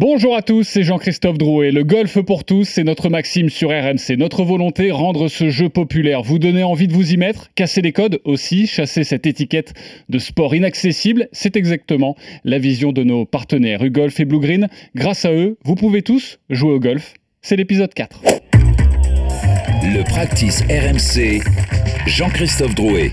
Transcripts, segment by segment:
Bonjour à tous, c'est Jean-Christophe Drouet. Le golf pour tous, c'est notre maxime sur RMC. Notre volonté, rendre ce jeu populaire, vous donner envie de vous y mettre, casser les codes aussi, chasser cette étiquette de sport inaccessible. C'est exactement la vision de nos partenaires U-Golf et Blue Green. Grâce à eux, vous pouvez tous jouer au golf. C'est l'épisode 4. Le practice RMC, Jean-Christophe Drouet.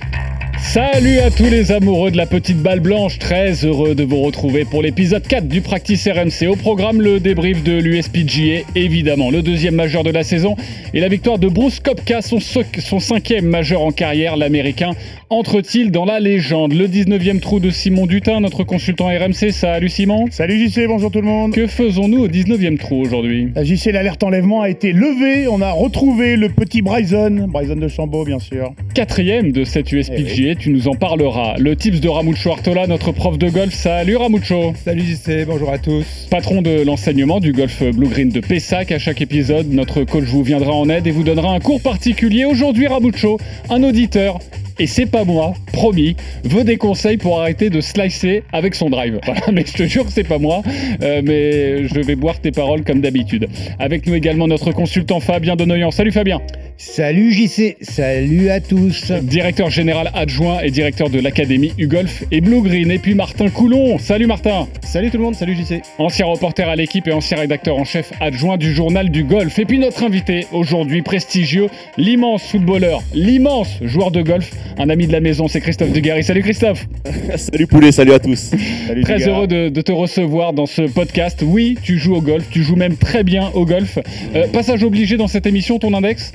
Salut à tous les amoureux de la petite balle blanche, très heureux de vous retrouver pour l'épisode 4 du Practice RMC. Au programme, le débrief de l'USPGA, évidemment, le deuxième majeur de la saison, et la victoire de Bruce Kopka, son, son cinquième majeur en carrière, l'américain, entre-t-il dans la légende? Le 19e trou de Simon Dutin, notre consultant RMC. Salut Simon. Salut JC, bonjour tout le monde. Que faisons-nous au 19e trou aujourd'hui? JC, l'alerte enlèvement a été levée. On a retrouvé le petit Bryson, Bryson de Chambaud, bien sûr. Quatrième de cette USPGA, tu nous en parleras. Le tips de Ramucho Artola, notre prof de golf. Salut Ramucho. Salut JC, bonjour à tous. Patron de l'enseignement du golf Blue Green de Pessac. À chaque épisode, notre coach vous viendra en aide et vous donnera un cours particulier. Aujourd'hui, Ramucho, un auditeur et c'est pas moi, promis, veut des conseils pour arrêter de slicer avec son drive. Voilà, mais je te jure que c'est pas moi, euh, mais je vais boire tes paroles comme d'habitude. Avec nous également notre consultant Fabien Denoyan. Salut Fabien. Salut JC, salut à tous. Directeur général adjoint et directeur de l'académie UGolf et Blue Green. Et puis Martin Coulon. Salut Martin. Salut tout le monde, salut JC. Ancien reporter à l'équipe et ancien rédacteur en chef adjoint du journal du golf. Et puis notre invité aujourd'hui prestigieux, l'immense footballeur, l'immense joueur de golf, un ami de la maison, c'est Christophe Dugarry. Salut Christophe. salut Poulet, salut à tous. Salut très heureux de, te recevoir dans ce podcast. Oui, tu joues au golf, tu joues même très bien au golf. Euh, passage obligé dans cette émission, ton index?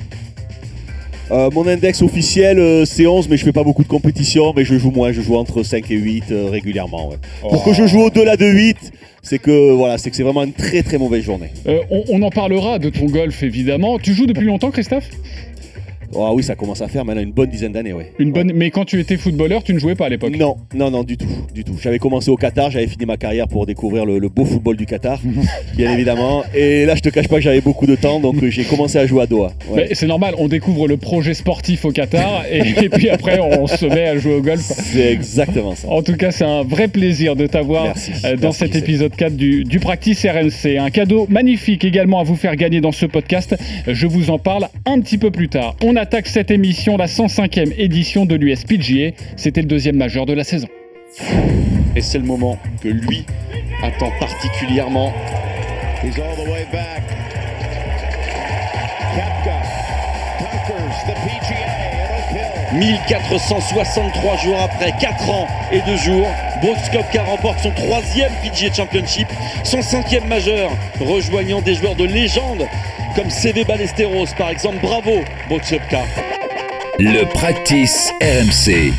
Euh, mon index officiel, euh, c'est 11, mais je fais pas beaucoup de compétition, mais je joue moins, je joue entre 5 et 8 euh, régulièrement. Pour que je joue au-delà de 8, c'est que voilà, c'est que c'est vraiment une très très mauvaise journée. On, on, en parlera de ton golf évidemment. Tu joues depuis longtemps, Christophe? Ah oui, ça commence à faire maintenant une bonne dizaine d'années, ouais. Une bonne. Mais quand tu étais footballeur, tu ne jouais pas à l'époque. Non, non, non, du tout, du tout. J'avais commencé au Qatar, j'avais fini ma carrière pour découvrir le, beau football du Qatar, bien évidemment. Et là, je te cache pas que j'avais beaucoup de temps, donc j'ai commencé à jouer à Doha. C'est normal, on découvre le projet sportif au Qatar et, puis après on se met à jouer au golf. C'est exactement ça. En tout cas, c'est un vrai plaisir de t'avoir euh, dans cet épisode 4 du, du Practice RNC. Un cadeau magnifique également à vous faire gagner dans ce podcast. Je vous en parle un petit peu plus tard. On attaque cette émission la 105e édition de l'USPGA. C'était le deuxième majeur de la saison. Et c'est le moment que lui attend particulièrement. 1463 jours après, 4 ans et 2 jours, Brooks Koepka remporte son troisième PGA Championship, son cinquième majeur, rejoignant des joueurs de légende comme CV Ballesteros par exemple. Bravo Brooks Koepka. Le practice RMC.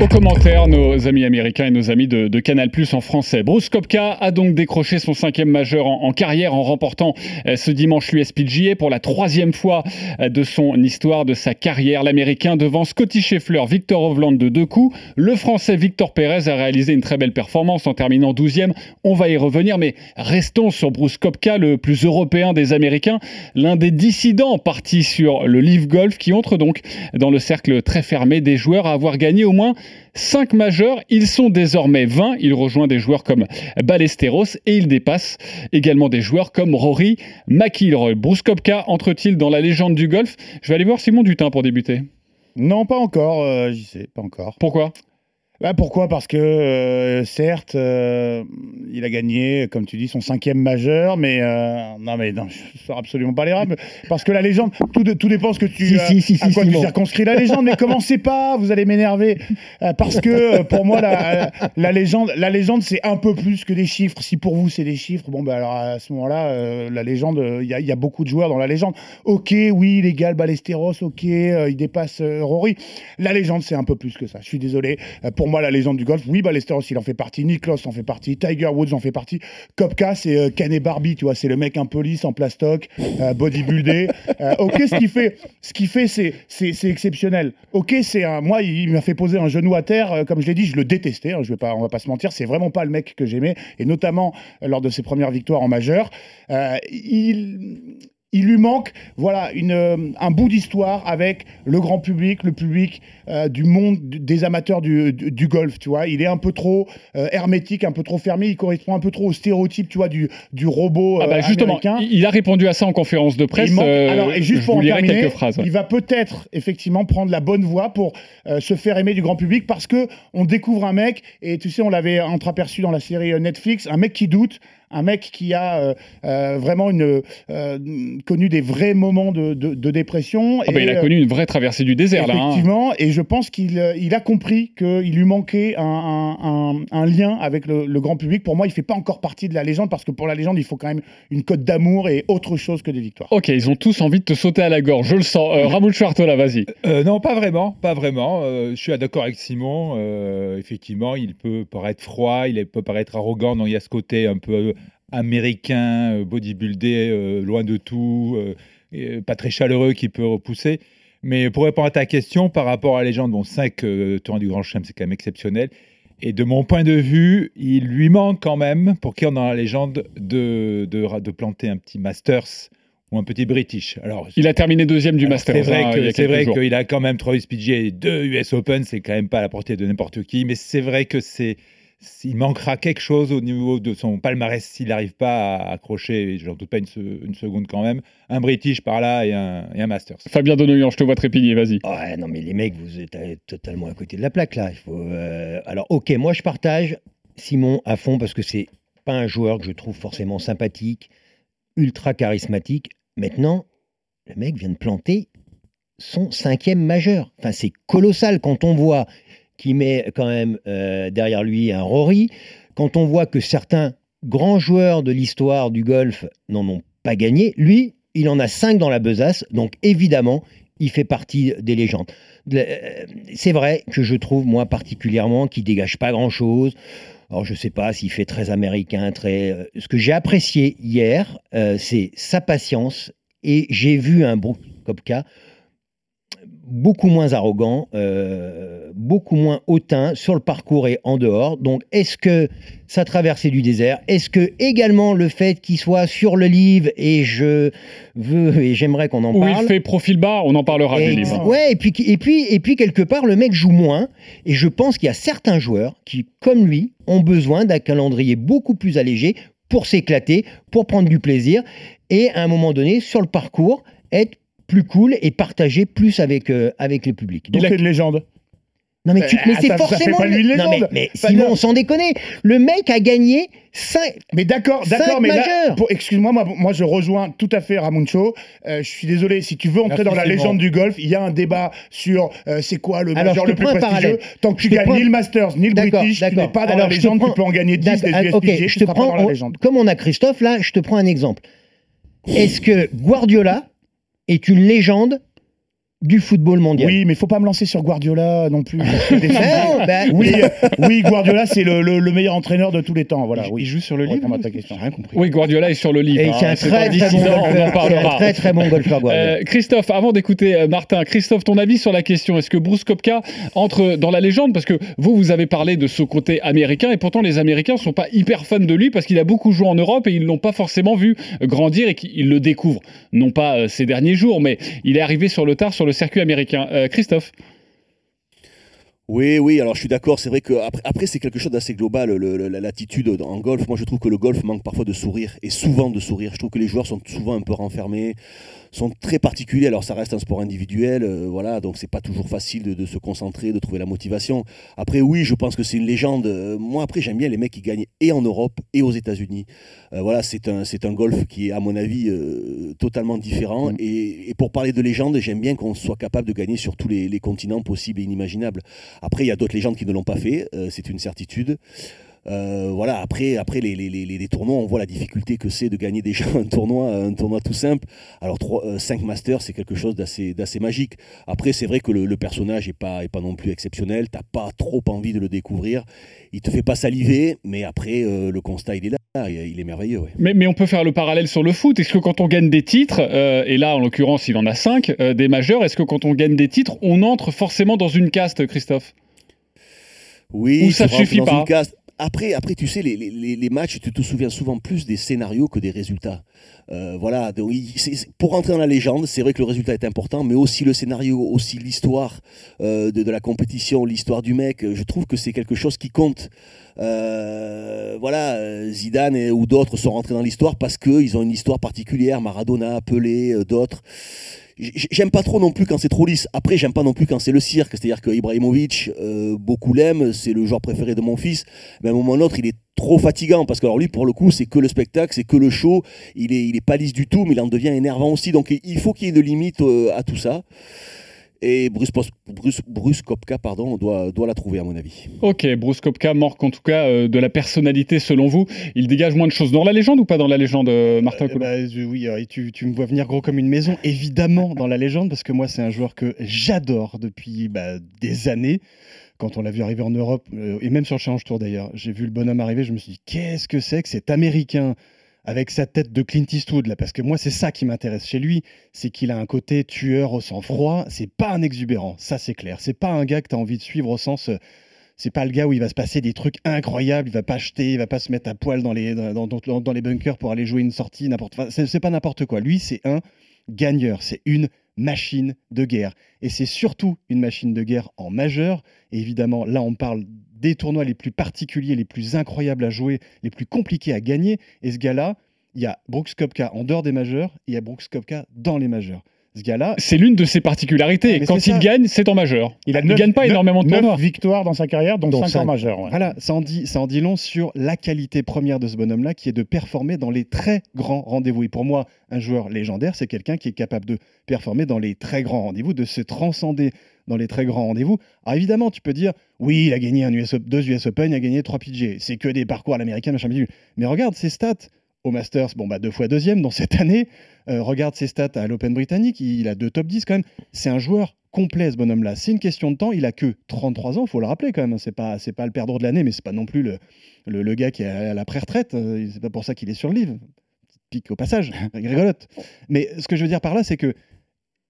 Au commentaire, nos amis américains et nos amis de, Canal Plus en français. Bruce Kopka a donc décroché son cinquième majeur en, carrière en remportant euh, ce dimanche l'USPGA pour la troisième fois euh, de son histoire, de sa carrière. L'américain devant Scotty Scheffler, Victor Hovland de deux coups. Le français Victor Pérez a réalisé une très belle performance en terminant 12e. On va y revenir, mais restons sur Bruce Kopka, le plus européen des Américains, l'un des dissidents partis sur le Live Golf qui entre donc dans le cercle très fermé des joueurs à avoir gagné au moins 5 majeurs, ils sont désormais 20. Il rejoint des joueurs comme Ballesteros et il dépasse également des joueurs comme Rory McIlroy. Bruce Kopka entre-t-il dans la légende du golf? Je vais aller voir Simon Dutin pour débuter. Non, pas encore, euh, j'y sais, pas encore. Pourquoi? Bah pourquoi? Parce que euh, certes, euh, il a gagné, comme tu dis, son cinquième majeur, mais euh, non, mais non, je sors absolument pas les rames. Parce que la légende, tout, tout dépend ce que tu, si, si, si, à quoi tu circonscris la légende. mais commencez pas, vous allez m'énerver, parce que pour moi, la, la, légende, la légende, c'est un peu plus que des chiffres. Si pour vous c'est des chiffres, bon bah alors à ce moment-là, la légende, il y, y, a beaucoup de joueurs dans la légende. Ok, oui, il égale Ballesteros, ok, il dépasse Rory. La légende, c'est un peu plus que ça. Je suis désolé. pour pour moi, la légende du golf, oui, Ballesteros, il en fait partie. Nicklaus en fait partie. Tiger Woods en fait partie. Kopka, c'est euh, Ken et Barbie, tu vois, c'est le mec un peu lisse, en plastoc, euh, bodybuildé. Euh, ok, ce qu'il fait, ce qu'il fait, c'est, c'est, exceptionnel. Ok, c'est un, moi, il m'a fait poser un genou à terre, comme je l'ai dit, je le détestais. Hein, je vais pas, on va pas se mentir, c'est vraiment pas le mec que j'aimais, et notamment lors de ses premières victoires en majeur. il il lui manque voilà une, euh, un bout d'histoire avec le grand public, le public euh, du monde des amateurs du, du- du golf, tu vois. Il est un peu trop euh, hermétique, un peu trop fermé, il correspond un peu trop au stéréotype, tu vois, du, du robot Ah bah justement, américain. il a répondu à ça en conférence de presse. Il manque- alors, et juste pour en terminer, quelques phrases. il va peut-être effectivement prendre la bonne voie pour se faire aimer du grand public parce que on découvre un mec et tu sais, on l'avait entreaperçu dans la série Netflix, un mec qui doute, un mec qui a euh, euh, vraiment une, euh, connu des vrais moments de, de- de dépression. Ah bah, il a connu une vraie traversée du désert là. hein. Effectivement, et je pense qu'il il a compris qu'il lui manquait un, un- un- un lien avec le, le grand public. Pour moi, il fait pas encore partie de la légende parce que pour la légende, il faut quand même une cote d'amour et autre chose que des victoires. Ok, ils ont tous envie de te sauter à la gorge, je le sens. Euh, Ramoul Schwartola, vas-y. Euh, non, pas vraiment, pas vraiment. Euh, je suis d'accord avec Simon. euh, effectivement, il peut paraître froid, il peut paraître arrogant. Donc il y a ce côté un peu américain, euh, bodybuildé, euh, loin de tout, euh, pas très chaleureux qui peut repousser. Mais pour répondre à ta question, par rapport à la légende, bon, 5 tours du Grand Chelem, c'est quand même exceptionnel. Et de mon point de vue, il lui manque quand même, pour qui on dans la légende, de, de, de planter un petit Masters ou un petit British. Alors, Il a terminé deuxième du Masters. C'est vrai hein, a qu'il a quand même trois PGA et deux US Open, c'est quand même pas à la portée de n'importe qui, mais c'est vrai que c'est il manquera quelque chose au niveau de son palmarès s'il n'arrive pas à accrocher, je n'en doute pas une, se- une seconde quand même, un British par là et un, et un Masters. Fabien Donoyan, je te vois trépigner, vas-y. Ouais, non, mais les mecs, vous êtes euh, totalement à côté de la plaque, là. Il faut, euh, Alors, ok, moi, je partage Simon à fond parce que c'est pas un joueur que je trouve forcément sympathique, ultra charismatique. Maintenant, le mec vient de planter son cinquième majeur. Enfin, c'est colossal quand on voit qu'il met quand même euh, derrière lui un Rory, quand on voit que certains grands joueurs de l'histoire du golf n'en ont pas gagné. Lui, il en a cinq dans la besace, donc évidemment, il fait partie des légendes. Euh, C'est vrai que je trouve, moi particulièrement, qu'il dégage pas grand-chose. Alors, je ne sais pas s'il fait très américain, très. euh, Ce que j'ai apprécié hier, c'est sa patience. Et j'ai vu un Brooke Kopka beaucoup moins arrogant, euh, beaucoup moins hautain sur le parcours et en dehors. Donc, est-ce que sa traversée du désert, est-ce que également le fait qu'il soit sur le livre et je veux et j'aimerais qu'on en Où parle. il fait profil bas, on en parlera Et, du livre. ouais, et puis, et, puis, et puis, quelque part, le mec joue moins. Et je pense qu'il y a certains joueurs qui, comme lui, ont besoin d'un calendrier beaucoup plus allégé pour s'éclater, pour prendre du plaisir. Et à un moment donné, sur le parcours, être plus cool et partager plus avec, euh, avec le public. Donc, Il fait une légende. non, mais, tu, mais c'est ça fait forcément. pas lui non, mais, mais Simon, bien. sans déconner, le mec a gagné 5. Mais d'accord, d'accord, mais excuse-moi, moi, moi je rejoins tout à fait Ramuncho. Euh, je suis désolé, si tu veux entrer Merci, dans la légende du golf, il y a un débat sur euh, c'est quoi le Alors, je le plus prends prestigieux. Tant que tu Je gagnes prends- ni le Masters, ni le D'accord, British, tu n'es pas dans Alors, la je légende, prends- tu peux en gagner 10 des USPG, je tu te seras pas prends, dans la on- légende. comme on a Christophe là, je te prends un exemple. Est-ce que Guardiola est une légende du football mondial Oui, mais faut pas me lancer sur Guardiola non plus. Non, bah, oui, euh, oui, Guardiola, c'est le, le- le meilleur entraîneur de tous les temps. Voilà, il, oui. il joue sur le livre ta question. rien compris. Oui, Guardiola est sur le livre. Et hein, c'est un très très bon dissident, on en golfeur. C'est un parlera. très très bon golfeur Guardiola. Euh, Christophe, avant d'écouter euh, Martin, Christophe, ton avis sur la question, est-ce que Bruce Kopka entre dans la légende? Parce que vous, vous avez parlé de ce côté américain, et pourtant les Américains sont pas hyper fans de lui parce qu'il a beaucoup joué en Europe et ils l'ont pas forcément vu grandir et qu'ils le découvrent. Non pas euh, ces derniers jours, mais il est arrivé sur le tard sur le circuit américain. Euh, Christophe Oui, oui, alors je suis d'accord, c'est vrai que après, après, c'est quelque chose d'assez global, l'attitude en golf. Moi je trouve que le golf manque parfois de sourire, et souvent de sourire. Je trouve que les joueurs sont souvent un peu renfermés, sont très particuliers. Alors ça reste un sport individuel, euh, voilà, donc c'est pas toujours facile de, de se concentrer, de trouver la motivation. Après, oui, je pense que c'est une légende. Euh, Moi après, j'aime bien les mecs qui gagnent et en Europe et aux États-Unis. Euh, voilà, c'est un, c'est un golf qui est, à mon avis, euh, totalement différent. Et, et pour parler de légende, j'aime bien qu'on soit capable de gagner sur tous les, les continents possibles et inimaginables. Après, il y a d'autres légendes qui ne l'ont pas fait, c'est une certitude. Euh, voilà, après, après les, les, les, les tournois, on voit la difficulté que c'est de gagner déjà un tournoi, un tournoi tout simple. Alors, 5 masters, c'est quelque chose d'assez d'assez magique. Après, c'est vrai que le, le personnage n'est pas, est pas non plus exceptionnel. T'as pas trop envie de le découvrir. Il te fait pas saliver, mais après, euh, le constat, il est là. Il est merveilleux. Ouais. mais, mais on peut faire le parallèle sur le foot. Est-ce que quand on gagne des titres, euh, et là en l'occurrence il en a cinq, euh, des majeurs, est-ce que quand on gagne des titres, on entre forcément dans une caste, Christophe? Oui, Ou ça suffit dans pas? une caste. Après, après, tu sais, les, matchs, tu te souviens souvent plus des scénarios que des résultats. Euh, voilà, donc, pour rentrer dans la légende, c'est vrai que le résultat est important, mais aussi le scénario, aussi l'histoire euh, de, la compétition, l'histoire du mec. Je trouve que c'est quelque chose qui compte. Euh, voilà, euh, Zidane ou d'autres sont rentrés dans l'histoire parce qu'ils ont une histoire particulière. Maradona, Pelé, euh, d'autres. J'aime pas trop non plus quand c'est trop lisse. Après, j'aime pas non plus quand c'est le cirque. C'est-à-dire que Ibrahimovic, euh, beaucoup l'aiment, c'est le joueur préféré de mon fils. Mais à un moment ou autre, il est trop fatigant parce que alors lui, pour le coup, c'est que le spectacle, c'est que le show. Il est, il est pas lisse du tout, mais il en devient énervant aussi. Donc il faut qu'il y ait une limite euh, à tout ça. Et Bruce, Bruce, Bruce Kopka, pardon, on doit, doit la trouver à mon avis. Ok, Bruce Kopka manque en tout cas euh, de la personnalité selon vous. Il dégage moins de choses dans la légende ou pas dans la légende, euh, Martin Euh, bah, je- oui, euh, et tu, tu me vois venir gros comme une maison, évidemment dans la légende, parce que moi c'est un joueur que j'adore depuis bah, des années. Quand on l'a vu arriver en Europe, euh, et même sur le Challenge Tour d'ailleurs, j'ai vu le bonhomme arriver, je me suis dit qu'est-ce que c'est que cet Américain avec sa tête de Clint Eastwood là, parce que moi c'est ça qui m'intéresse chez lui, c'est qu'il a un côté tueur au sang-froid, c'est pas un exubérant, ça c'est clair, c'est pas un gars que tu as envie de suivre au sens... euh, c'est pas le gars où il va se passer des trucs incroyables, il va pas acheter, il va pas se mettre à poil dans les, bunkers pour aller jouer une sortie, n'importe. enfin, c'est pas n'importe quoi. Lui, c'est un gagneur, c'est une machine de guerre. Et c'est surtout une machine de guerre en majeur. Et évidemment, là, on parle des tournois les plus particuliers, les plus incroyables à jouer, les plus compliqués à gagner. Et ce gars-là, il y a Brooks Kopka en dehors des majeurs, et il y a Brooks Kopka dans les majeurs. Ce gars-là, C'est l'une de ses particularités. Ah, Quand il ça. gagne, c'est en majeur. Il a neuf- gagne pas énormément de tournois. victoires dans sa carrière, dont Dont 5 en majeur. ouais. Voilà, ça en, dit, ça en dit long sur la qualité première de ce bonhomme-là, qui est de performer dans les très grands rendez-vous. Et pour moi, un joueur légendaire, c'est quelqu'un qui est capable de performer dans les très grands rendez-vous, de se transcender dans les très grands rendez-vous. Alors évidemment, tu peux dire, oui, il a gagné un US, deux US Open, il a gagné trois PG. C'est que des parcours à l'américaine, machin. Mais regarde ses stats. Au Masters, bon bah deux fois deuxième dans cette année. Euh, regarde ses stats à l'Open britannique, il a deux top 10 quand même. C'est un joueur complet ce bonhomme-là. C'est une question de temps. Il a que 33 ans, faut le rappeler quand même. C'est pas, c'est pas le perdreau de l'année, mais c'est pas non plus le, le, gars qui est à la pré-retraite. Euh, C'est pas pour ça qu'il est sur le livre. Pique au passage, rigolote. Mais ce que je veux dire par là, c'est que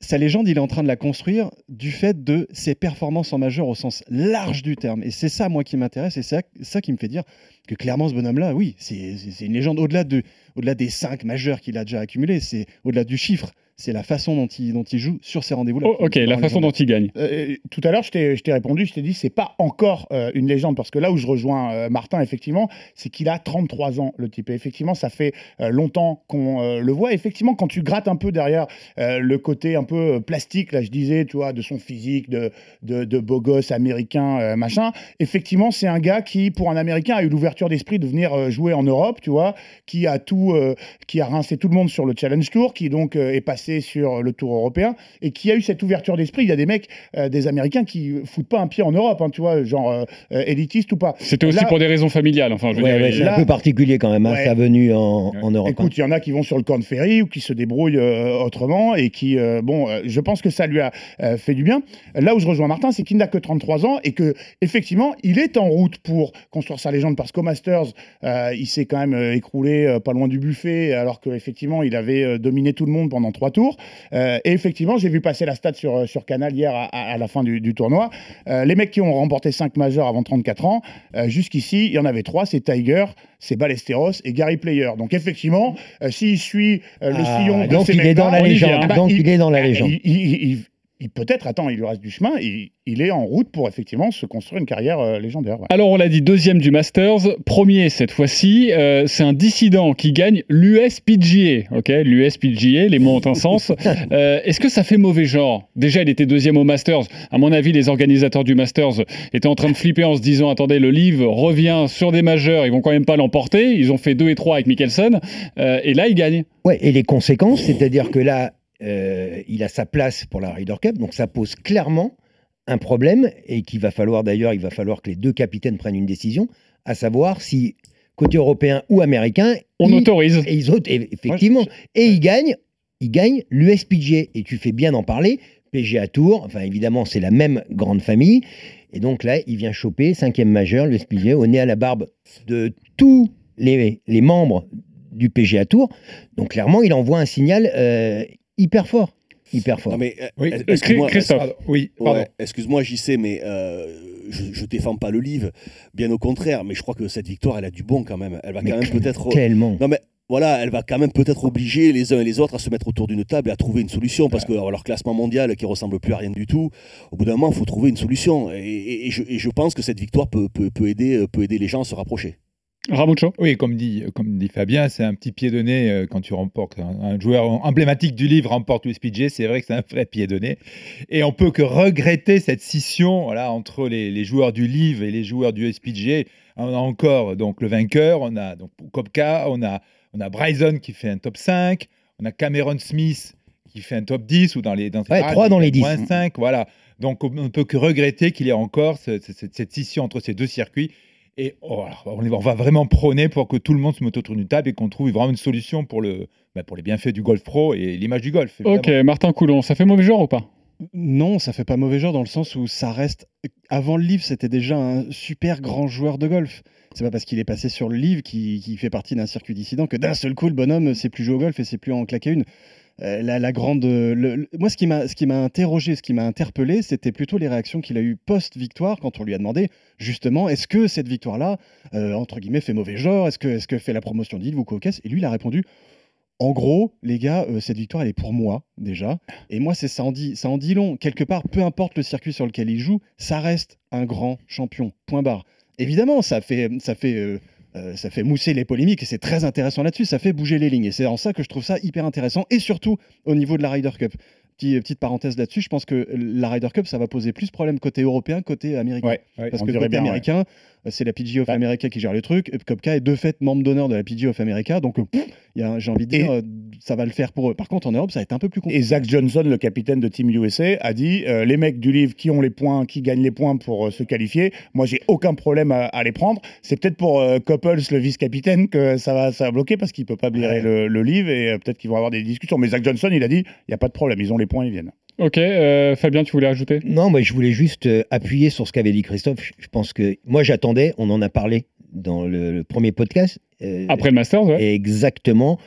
sa légende, il est en train de la construire du fait de ses performances en majeur au sens large du terme. Et c'est ça, moi, qui m'intéresse, et c'est ça, qui me fait dire que clairement, ce bonhomme-là, oui, c'est une légende au-delà de, au-delà des cinq majeurs qu'il a déjà accumulés, c'est au-delà du chiffre, c'est la façon dont il, dont il joue sur ces rendez-vous-là. Oh, ok, la façon dont il gagne. Euh, tout à l'heure, je t'ai répondu, je t'ai dit, c'est pas encore euh, une légende, parce que là où je rejoins euh, Martin, effectivement, c'est qu'il a 33 ans, le type. Et effectivement, ça fait longtemps qu'on le voit. Effectivement, quand tu grattes un peu derrière le côté un peu plastique, là, je disais, tu vois, de son physique, de, de, de beau gosse américain, machin, effectivement, c'est un gars qui, pour un Américain, a eu l'ouverture d'esprit de venir jouer en Europe, tu vois, qui a tout, qui a rincé tout le monde sur le Challenge Tour, qui donc est passé sur le Tour européen et qui a eu cette ouverture d'esprit. Il y a des mecs, euh, des Américains qui foutent pas un pied en Europe, hein, tu vois, genre euh, euh, élitiste ou pas. C'était aussi Là- pour des raisons familiales. Enfin, je veux Ouais, dire, ouais, c'est là- un peu particulier quand même, hein, Ouais. sa venue en, en Europe. hein. Écoute, il y en a qui vont sur le Corn Ferry ou qui se débrouillent euh, autrement et qui, euh, bon, euh, je pense que ça lui a euh, fait du bien. Là où je rejoins Martin, c'est qu'il n'a que 33 ans et que effectivement, il est en route pour construire sa légende parce qu'au Masters, euh, il s'est quand même écroulé euh, pas loin du buffet alors qu'effectivement, il avait euh, dominé tout le monde pendant trois Euh, et effectivement, j'ai vu passer la stat sur, euh, sur Canal hier à, la fin du, du tournoi. Euh, les mecs qui ont remporté 5 majeurs avant 34 ans, euh, jusqu'ici, il y en avait trois, c'est Tiger, c'est Ballesteros et Gary Player. Donc effectivement, s'il suit le Ah, sillon de donc ces il est dans la y légende. bah, donc il, est dans la légende. il- il- il- peut-être, attends, il lui reste du chemin, il, il est en route pour effectivement se construire une carrière euh, légendaire. ouais. Alors on l'a dit, deuxième du Masters, premier cette fois-ci, euh, c'est un dissident qui gagne l'USPGA, ok, l'USPGA, les mots ont un sens. Euh, Est-ce que ça fait mauvais genre? Déjà, il était deuxième au Masters. À mon avis, les organisateurs du Masters étaient en train de flipper en se disant, attendez, le livre revient sur des majeurs, ils vont quand même pas l'emporter. Ils ont fait 2 et 3 avec Mickelson, euh, et là, il gagne. Ouais, et les conséquences, c'est-à-dire que là, euh, il a sa place pour la Ryder Cup, donc ça pose clairement un problème et qu'il va falloir d'ailleurs, il va falloir que les deux capitaines prennent une décision, à savoir si côté européen ou américain, On ils- autorise. et ils effectivement, et ils gagnent, ils gagnent l'USPG et tu fais bien d'en parler. PGA Tour, enfin évidemment c'est la même grande famille, et donc là il vient choper cinquième majeur, l'USPG, au nez à la barbe de tous les, les membres du PGA Tour. Donc clairement, il envoie un signal euh, hyper fort. hyper fort. Non, mais, euh, Oui, est- excuse-moi, oui, Ouais, pardon. excuse-moi, j'y sais, mais euh, je, je défends pas le livre, bien au contraire. Mais je crois que cette victoire, elle a du bon quand même. Elle va Mais quand même peut-être. Tellement. Non mais voilà, elle va quand même peut-être obliger les uns et les autres à se mettre autour d'une table et à trouver une solution parce que alors, leur classement mondial qui ressemble plus à rien du tout, au bout d'un moment, il faut trouver une solution. Et, et- et je, et je pense que cette victoire peut, peut, peut aider, euh, peut aider les gens à se rapprocher. Ramucho? Oui, comme dit, comme dit Fabien, c'est un petit pied de nez euh, quand tu remportes un, joueur emblématique du livre remporte le SPG. C'est vrai que c'est un vrai pied de nez. Et on peut que regretter cette scission voilà, entre les, les joueurs du livre et les joueurs du SPG. On a encore donc le vainqueur, on a donc Kopka, on a on a Bryson qui fait un top 5, on a Cameron Smith qui fait un top 10 ou dans les dans Ouais, trois dans les 10. 5, voilà. Donc on ne peut que regretter qu'il y ait encore ce- ce- cette, cette scission entre ces deux circuits. Et oh, alors, on, va vraiment prôner pour que tout le monde se mette autour d'une table et qu'on trouve vraiment une solution pour, le, bah, pour les bienfaits du golf pro et l'image du golf. Ok. Martin Coulon, ça fait mauvais genre ou pas? Non, ça fait pas mauvais genre dans le sens où ça reste. Avant le livre, c'était déjà un super grand joueur de golf. C'est pas parce qu'il est passé sur le livre qui, qui fait partie d'un circuit dissident que d'un seul coup, le bonhomme, c'est plus jouer au golf et c'est plus en claquer une. Euh, la, la grande. le- moi, ce qui m'a interrogé, ce qui m'a interpellé, c'était plutôt les réactions qu'il a eues post-victoire quand on lui a demandé justement est-ce que cette victoire-là, euh, entre guillemets, fait mauvais genre? Est-ce que, est-ce que fait la promotion d'Yves ou Et lui, il a répondu en gros, les gars, euh, cette victoire, elle est pour moi, déjà. Et moi, c'est ça en dit, ça en dit long. Quelque part, peu importe le circuit sur lequel il joue, ça reste un grand champion. Point barre. Évidemment, ça fait, ça fait, euh, ça fait mousser les polémiques et c'est très intéressant là-dessus. Ça fait bouger les lignes et c'est en ça que je trouve ça hyper intéressant. Et surtout au niveau de la Ryder Cup. Petit- petite parenthèse là-dessus, je pense que la Ryder Cup, ça va poser plus de problèmes côté européen, côté américain. Ouais, ouais. Parce que côté bien, américain, euh, c'est la PGA of Bah. America qui gère le truc. Et Kopka est de fait membre d'honneur de la PGA of America. Donc, euh, j'ai envie de dire, euh, ça va le faire pour eux. Par contre, en Europe, ça va être un peu plus compliqué. Et Zach Johnson, le capitaine de Team USA, a dit euh, les mecs du livre qui ont les points, qui gagnent les points pour euh, se qualifier, moi j'ai aucun problème à, à les prendre. C'est peut-être pour euh, Couples, le vice-capitaine, que ça va, ça va bloquer parce qu'il peut pas blairer le, le livre et euh, peut-être qu'ils vont avoir des discussions. Mais Zach Johnson, il a dit il n'y a pas de problème, ils ont les points, ils viennent. Ok, euh, Fabien, tu voulais ajouter? Non, moi je voulais juste euh, appuyer sur ce qu'avait dit Christophe. Je- pense que moi j'attendais, on en a parlé dans le, le premier podcast. euh, Après le Masters, ouais. Exactement.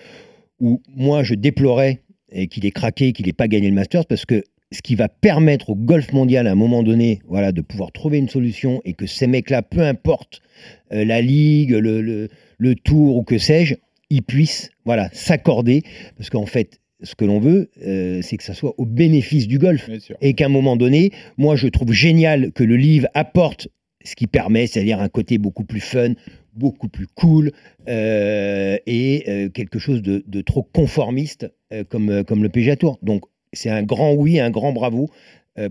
Où moi je déplorais qu'il ait craqué, qu'il n'ait pas gagné le Masters parce que ce qui va permettre au golf mondial à un moment donné voilà, de pouvoir trouver une solution et que ces mecs-là, peu importe euh, la ligue, le, le, le tour ou que sais-je, ils puissent voilà, s'accorder. Parce qu'en fait, ce que l'on veut, euh, c'est que ça soit au bénéfice du golf. Et qu'à un moment donné, moi je trouve génial que le livre apporte ce qui permet, c'est-à-dire un côté beaucoup plus fun, beaucoup plus cool euh, et euh, quelque chose de, de trop conformiste comme, comme le PGA Tour. Donc c'est un grand oui, un grand bravo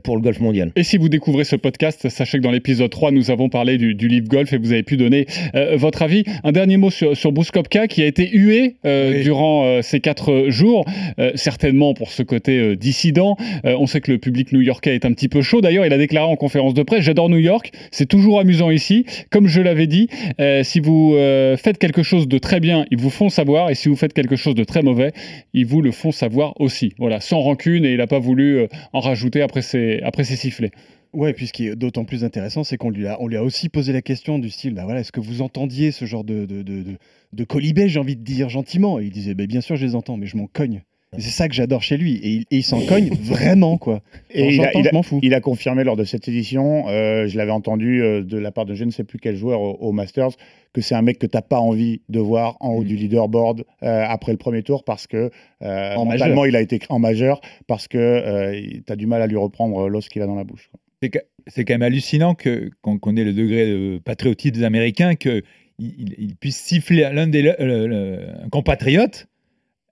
pour le golf mondial. Et si vous découvrez ce podcast, sachez que dans l'épisode 3, nous avons parlé du, du livre golf et vous avez pu donner euh, votre avis. Un dernier mot sur, sur Bruce Kopka qui a été hué euh, Oui. durant euh, ces quatre jours, euh, certainement pour ce côté euh, dissident. Euh, on sait que le public new-yorkais est un petit peu chaud. D'ailleurs, il a déclaré en conférence de presse J'adore New York, c'est toujours amusant ici. Comme je l'avais dit, euh, si vous euh, faites quelque chose de très bien, ils vous font savoir. Et si vous faites quelque chose de très mauvais, ils vous le font savoir aussi. Voilà, sans rancune et il n'a pas voulu euh, en rajouter après après ses sifflets. Ouais, puis ce qui est d'autant plus intéressant, c'est qu'on lui a, on lui a aussi posé la question du style, bah voilà, est-ce que vous entendiez ce genre de, de, de, de, de colibé, j'ai envie de dire gentiment? Et il disait, bah, bien sûr, je les entends, mais je m'en cogne. C'est ça que j'adore chez lui. Et il, et il s'en cogne vraiment, quoi. Et Quand il a- j'entends, il a- je m'en fous. Il a confirmé lors de cette édition, euh, je l'avais entendu euh, de la part de je ne sais plus quel joueur au, au Masters, que c'est un mec que tu n'as pas envie de voir en haut Mm. du leaderboard euh, après le premier tour parce que euh, En mentalement majeur. il a été en majeur parce que tu as du mal à lui reprendre l'os qu'il a dans la bouche. quoi. C'est que- c'est quand même hallucinant que qu'on connaît le degré de patriotisme des Américains que il, puisse siffler l'un des le- le- le- un compatriote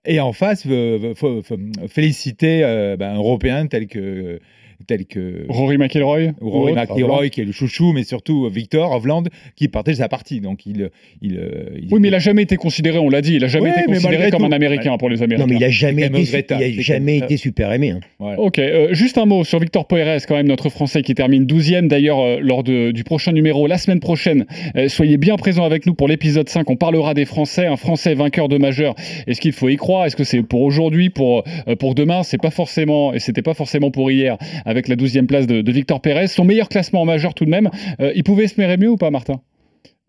et en face faut féliciter euh, ben, un Européen tel que tel que Rory McIlroy Rory autre. McIlroy qui est le chouchou, mais surtout Victor Hovland qui partage sa partie. Donc il il, euh, il- Oui, mais il n'a jamais été considéré, on l'a dit, il n'a jamais Ouais, été considéré comme tout. un Américain pour les Américains. Non, mais il a jamais été, su- il a jamais été super aimé. hein. voilà. Ok, euh, juste un mot sur Victor Pérez, quand même notre Français qui termine 12e. D'ailleurs, euh, lors de- du prochain numéro, la semaine prochaine, euh, soyez bien présents avec nous pour l'épisode 5. On parlera des Français, un Français vainqueur de majeur. Est-ce qu'il faut y croire? Est-ce que c'est pour aujourd'hui, pour, euh, pour demain? C'est pas forcément, et c'était pas forcément pour hier, avec la 12e place de, Victor Pérez. Son meilleur classement en majeur tout de même. Euh, il pouvait se mérer mieux ou pas, Martin?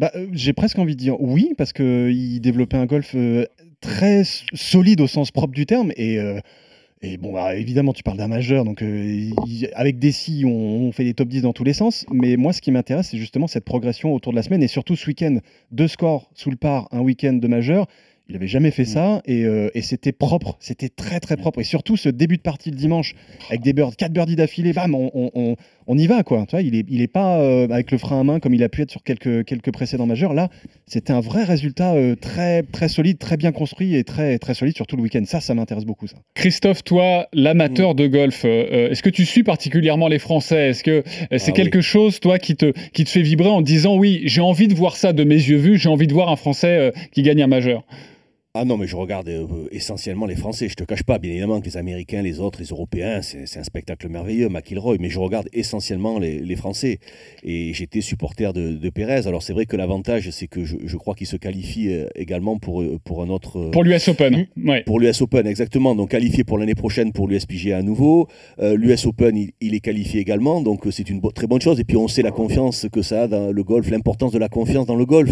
Bah, euh, J'ai presque envie de dire oui, parce qu'il développait un golf euh, très solide au sens propre du terme. Et, euh, bon, bah, évidemment, tu parles d'un majeur, donc euh, avec Dessy, on, on fait des top 10 dans tous les sens. Mais moi, ce qui m'intéresse, c'est justement cette progression autour de la semaine et surtout ce week-end. Deux scores sous le par, un week-end de majeur. Il n'avait jamais fait ça et, euh, et c'était propre, c'était très très propre. Et surtout ce début de partie le dimanche avec des birds, quatre birdies d'affilée, bam, on, on- on- on y va quoi. Tu vois, il est, il est pas euh, avec le frein à main comme il a pu être sur quelques, quelques précédents majeurs. Là, c'était un vrai résultat euh, très très solide, très bien construit et très très solide surtout le week-end. Ça, ça m'intéresse beaucoup ça. Christophe, toi, l'amateur de golf, est-ce que tu suis particulièrement les Français? Est-ce que euh, c'est Ah quelque chose, toi, qui te, qui te fait vibrer en disant oui, j'ai envie de voir ça de mes yeux vus, j'ai envie de voir un Français euh, qui gagne un majeur? Ah non, mais je regarde euh, essentiellement les Français. Je te cache pas, bien évidemment, que les Américains, les autres, les Européens, c'est un spectacle merveilleux, McIlroy. Mais je regarde essentiellement les, les Français. Et j'étais supporter de, de Pérez. Alors c'est vrai que l'avantage, c'est que je, je crois qu'il se qualifie euh, également pour, euh, pour un autre. euh, Pour l'US Open, ouais. pour l'US Open, exactement. Donc qualifié pour l'année prochaine pour l'USPGA à nouveau. Euh, L'US Open, il, il est qualifié également. Donc euh, c'est une bo- très bonne chose. Et puis on sait la confiance que ça a dans le golf, l'importance de la confiance dans le golf.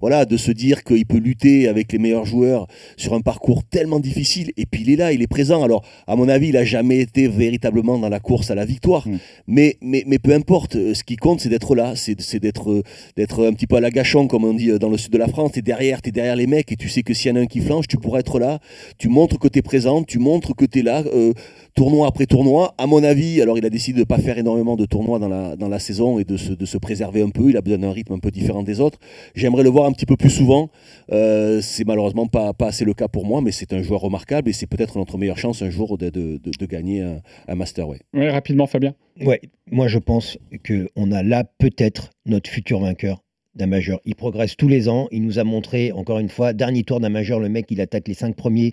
Voilà, de se dire qu'il peut lutter avec les meilleurs joueurs sur un parcours tellement difficile. Et puis il est là, il est présent. Alors à mon avis, il a jamais été véritablement dans la course à la victoire. Mm. Mais, mais, mais peu importe. Euh, Ce qui compte, c'est d'être là. C'est c'est d'être euh, d'être un petit peu à la gâchon, comme on dit euh, dans le sud de la France. T'es derrière, t'es derrière les mecs et tu sais que s'il y en a un qui flanche, tu pourras être là. Tu montres que t'es présent, tu montres que t'es là, euh, tournoi après tournoi. À mon avis, alors il a décidé de ne pas faire énormément de tournois dans la, dans la saison et de se, de se préserver un peu. Il a besoin d'un rythme un peu différent des autres. J'aimerais le voir un petit peu plus souvent. Euh, c'est malheureusement pas, pas assez le cas pour moi, mais c'est un joueur remarquable et c'est peut-être notre meilleure chance un jour de, de, de- de gagner un, un Master. Ouais. Ouais, rapidement, Fabien. Ouais, moi je pense qu'on a là peut-être notre futur vainqueur d'un majeur. Il progresse tous les ans. Il nous a montré, encore une fois, dernier tour d'un majeur, le mec, il attaque les cinq premiers,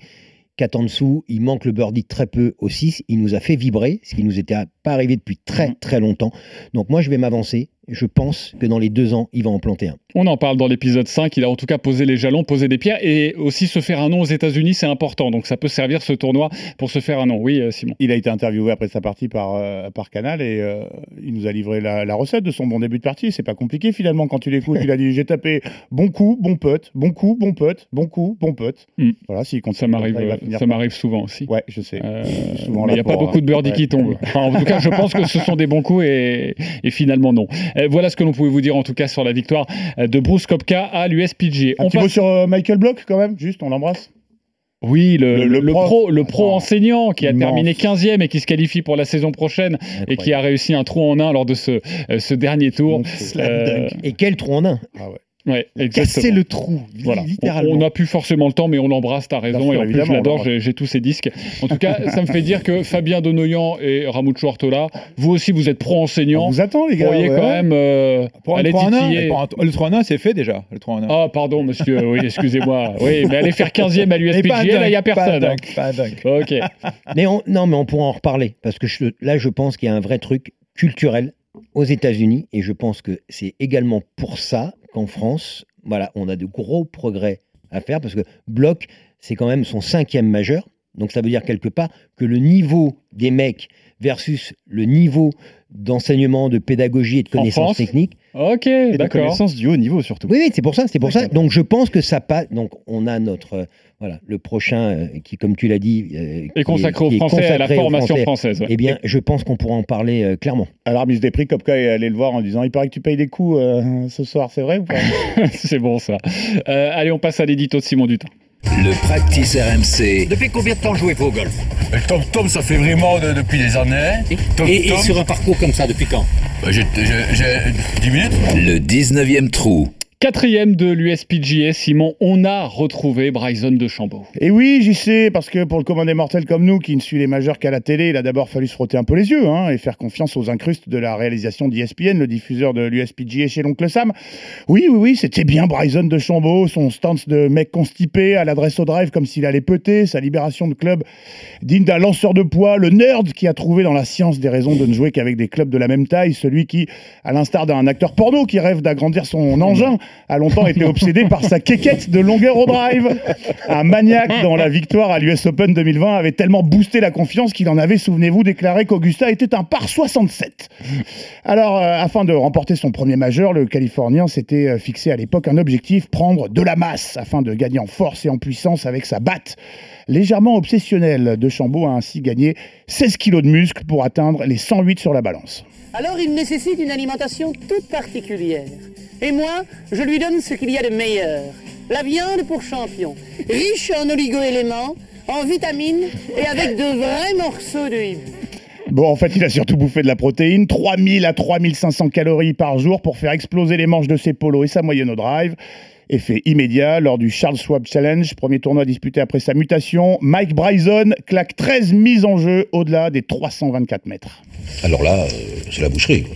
quatre en dessous. Il manque le birdie de très peu au 6. Il nous a fait vibrer, ce qui nous était pas arrivé depuis très très longtemps. Donc moi je vais m'avancer. Je pense que dans les deux ans, il va en planter un. On en parle dans l'épisode 5. Il a en tout cas posé les jalons, posé des pierres. Et aussi se faire un nom aux États-Unis, c'est important. Donc ça peut servir ce tournoi pour se faire un nom. Oui, euh, Simon. Il a été interviewé après sa partie par, euh, par Canal et euh, il nous a livré la, la recette de son bon début de partie. C'est pas compliqué finalement quand tu l'écoutes. Il a dit J'ai tapé bon coup, bon putt, bon coup, bon putt, bon coup, bon putt. Mm. Voilà, s'il Ça continue m'arrive, ça m'arrive souvent aussi. Ouais, je sais. Euh, il n'y a pas beaucoup de birdies ouais. qui tombent. Enfin, en tout cas, je pense que ce sont des bons coups et, et finalement non. Euh, voilà ce que l'on pouvait vous dire en tout cas sur la victoire euh, de Bruce Kopka à l'USPG. Un petit mot sur euh, Michael Block quand même, juste, on l'embrasse. Oui, le, Le- le, le le prof. pro, le pro Attends. enseignant qui a Immense. terminé 15e et qui se qualifie pour la saison prochaine et qui a réussi un trou en un lors de ce, ce dernier tour. Euh. Et quel trou en un ah ouais. Ouais, Casser le trou, Voilà. littéralement. On n'a plus forcément le temps, mais on l'embrasse, t'as raison. sûr, et en plus, je évidemment, on l'adore, j'ai tous ses disques. En tout cas, ça me fait dire que Fabien Denoyan et Ramucho Ortola, vous aussi, vous êtes On pro-enseignants. vous attend les Vous gars. pourriez ouais. quand même euh, Pour un aller 3 en 1, titiller. le 3 en 1, c'est fait déjà. Le 3 en 1. Ah, pardon, monsieur. Oui, excusez-moi. Oui, mais aller faire 15e à l'USPGA, là, il n'y a personne. hein. Pas un dunk. Ok. Mais on- non, mais on pourra en reparler parce que je- là, je pense qu'il y a un vrai truc culturel aux États-Unis et je pense que c'est également pour ça qu'en France, voilà, on a de gros progrès à faire parce que Bloch, c'est quand même son cinquième majeur. Donc ça veut dire quelque part que le niveau des mecs versus le niveau d'enseignement, de pédagogie et de connaissances techniques. Ok, Et de d'accord. connaissance du haut niveau surtout. Oui, oui, c'est pour ça, c'est pour ça. Donc je pense que ça passe. Donc on a notre euh, voilà le prochain euh, qui, comme tu l'as dit, euh, Et consacré est- aux est Français, à la formation Français. française. ouais. Eh bien, je pense qu'on pourra en parler clairement. À l'arbitre des prix, Kopka est allé le voir en disant Il paraît que tu payes des coups ce soir, c'est vrai ou pas? C'est bon, ça. Allez, on passe à l'édito de Simon Dutin. Le practice RMC. Depuis combien de temps jouez-vous au golf? Le Tom Tom, ça fait vraiment de- depuis des années. Tom et, et Tom, sur un parcours comme ça, depuis quand? Bah, j'ai j'ai- j'ai 10 minutes. Le 19e trou. Quatrième de l'USPGA, Simon, on a retrouvé Bryson de Chambaud. Et oui, j'y sais, parce que pour le commandé mortel comme nous, qui ne suit les majeurs qu'à la télé, il a d'abord fallu se frotter un peu les yeux hein, et faire confiance aux incrustes de la réalisation d'ESPN, le diffuseur de l'USPGA chez l'oncle Sam. Oui, oui, oui, c'était bien Bryson de Chambaud, son stance de mec constipé à l'adresse au drive comme s'il allait péter, sa libération de club digne d'un lanceur de poids, le nerd qui a trouvé dans la science des raisons de ne jouer qu'avec des clubs de la même taille, celui qui, à l'instar d'un acteur porno qui rêve d'agrandir son engin, a longtemps été obsédé par sa quéquette de longueur au drive. Un maniaque dans la victoire à l'US Open 2020 avait tellement boosté la confiance qu'il en avait, souvenez-vous, déclaré qu'Augusta était un par 67. Alors, euh, afin de remporter son premier majeur, le Californien s'était euh, fixé à l'époque un objectif, prendre de la masse, afin de gagner en force et en puissance avec sa batte. Légèrement obsessionnel, De Chambaud a ainsi gagné 16 kilos de muscle pour atteindre les 108 sur la balance. Alors il nécessite une alimentation toute particulière. Et moi, je lui donne ce qu'il y a de meilleur. La viande pour champion, riche en oligo-éléments, en vitamines et avec de vrais morceaux de hibou. Bon, en fait, il a surtout bouffé de la protéine, 3000 à 3500 calories par jour pour faire exploser les manches de ses polos et sa moyenne au drive. Effet immédiat lors du Charles Schwab Challenge, premier tournoi disputé après sa mutation. Mike Bryson claque 13 mises en jeu au-delà des 324 mètres. Alors là, euh, c'est la boucherie. quoi.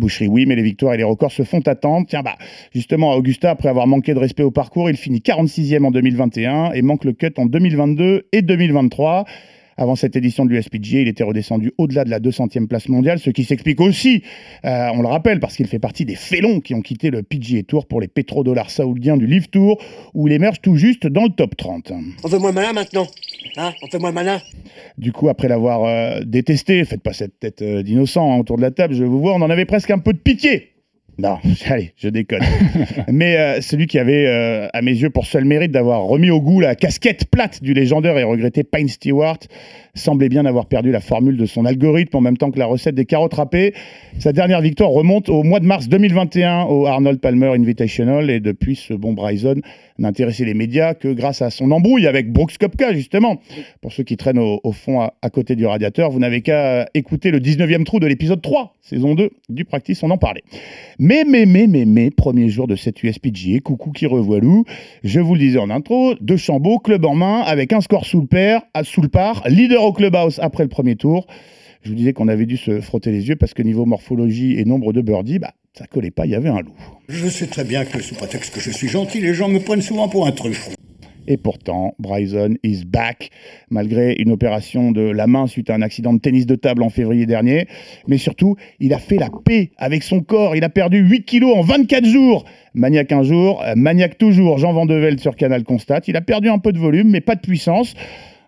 Boucherie, oui, mais les victoires et les records se font attendre. Tiens, bah, justement, Augusta, après avoir manqué de respect au parcours, il finit 46e en 2021 et manque le cut en 2022 et 2023. Avant cette édition de l'USPGA, il était redescendu au-delà de la 200e place mondiale, ce qui s'explique aussi, euh, on le rappelle, parce qu'il fait partie des félons qui ont quitté le PGA Tour pour les pétrodollars saoudiens du Live Tour, où il émerge tout juste dans le top 30. On fait moins malin maintenant. Hein On fait moins malin. Du coup, après l'avoir euh, détesté, faites pas cette tête euh, d'innocent hein, autour de la table, je vous vois, on en avait presque un peu de pitié. Non, allez, je déconne. Mais euh, celui qui avait, euh, à mes yeux, pour seul mérite d'avoir remis au goût la casquette plate du légendaire et regretté Pine Stewart, semblait bien avoir perdu la formule de son algorithme en même temps que la recette des carottes râpées. Sa dernière victoire remonte au mois de mars 2021 au Arnold Palmer Invitational et depuis ce bon Bryson n'intéressait les médias que grâce à son embrouille avec Brooks Kopka justement. Pour ceux qui traînent au, au fond à, à côté du radiateur, vous n'avez qu'à écouter le 19e trou de l'épisode 3, saison 2 du Practice, on en parlait. Mais, mais, mais, mais, mais, premier jour de cette USPGA, coucou qui revoilou, je vous le disais en intro, de Chambaud, club en main, avec un score sous le, pair, sous le par, leader au clubhouse après le premier tour. Je vous disais qu'on avait dû se frotter les yeux parce que niveau morphologie et nombre de birdies, bah, ça collait pas, il y avait un loup. Je sais très bien que sous prétexte que je suis gentil, les gens me prennent souvent pour un truffe. Et pourtant, Bryson is back, malgré une opération de la main suite à un accident de tennis de table en février dernier. Mais surtout, il a fait la paix avec son corps. Il a perdu 8 kilos en 24 jours. Maniaque un jour, euh, maniaque toujours. Jean Vandevelde sur Canal constate. Il a perdu un peu de volume, mais pas de puissance.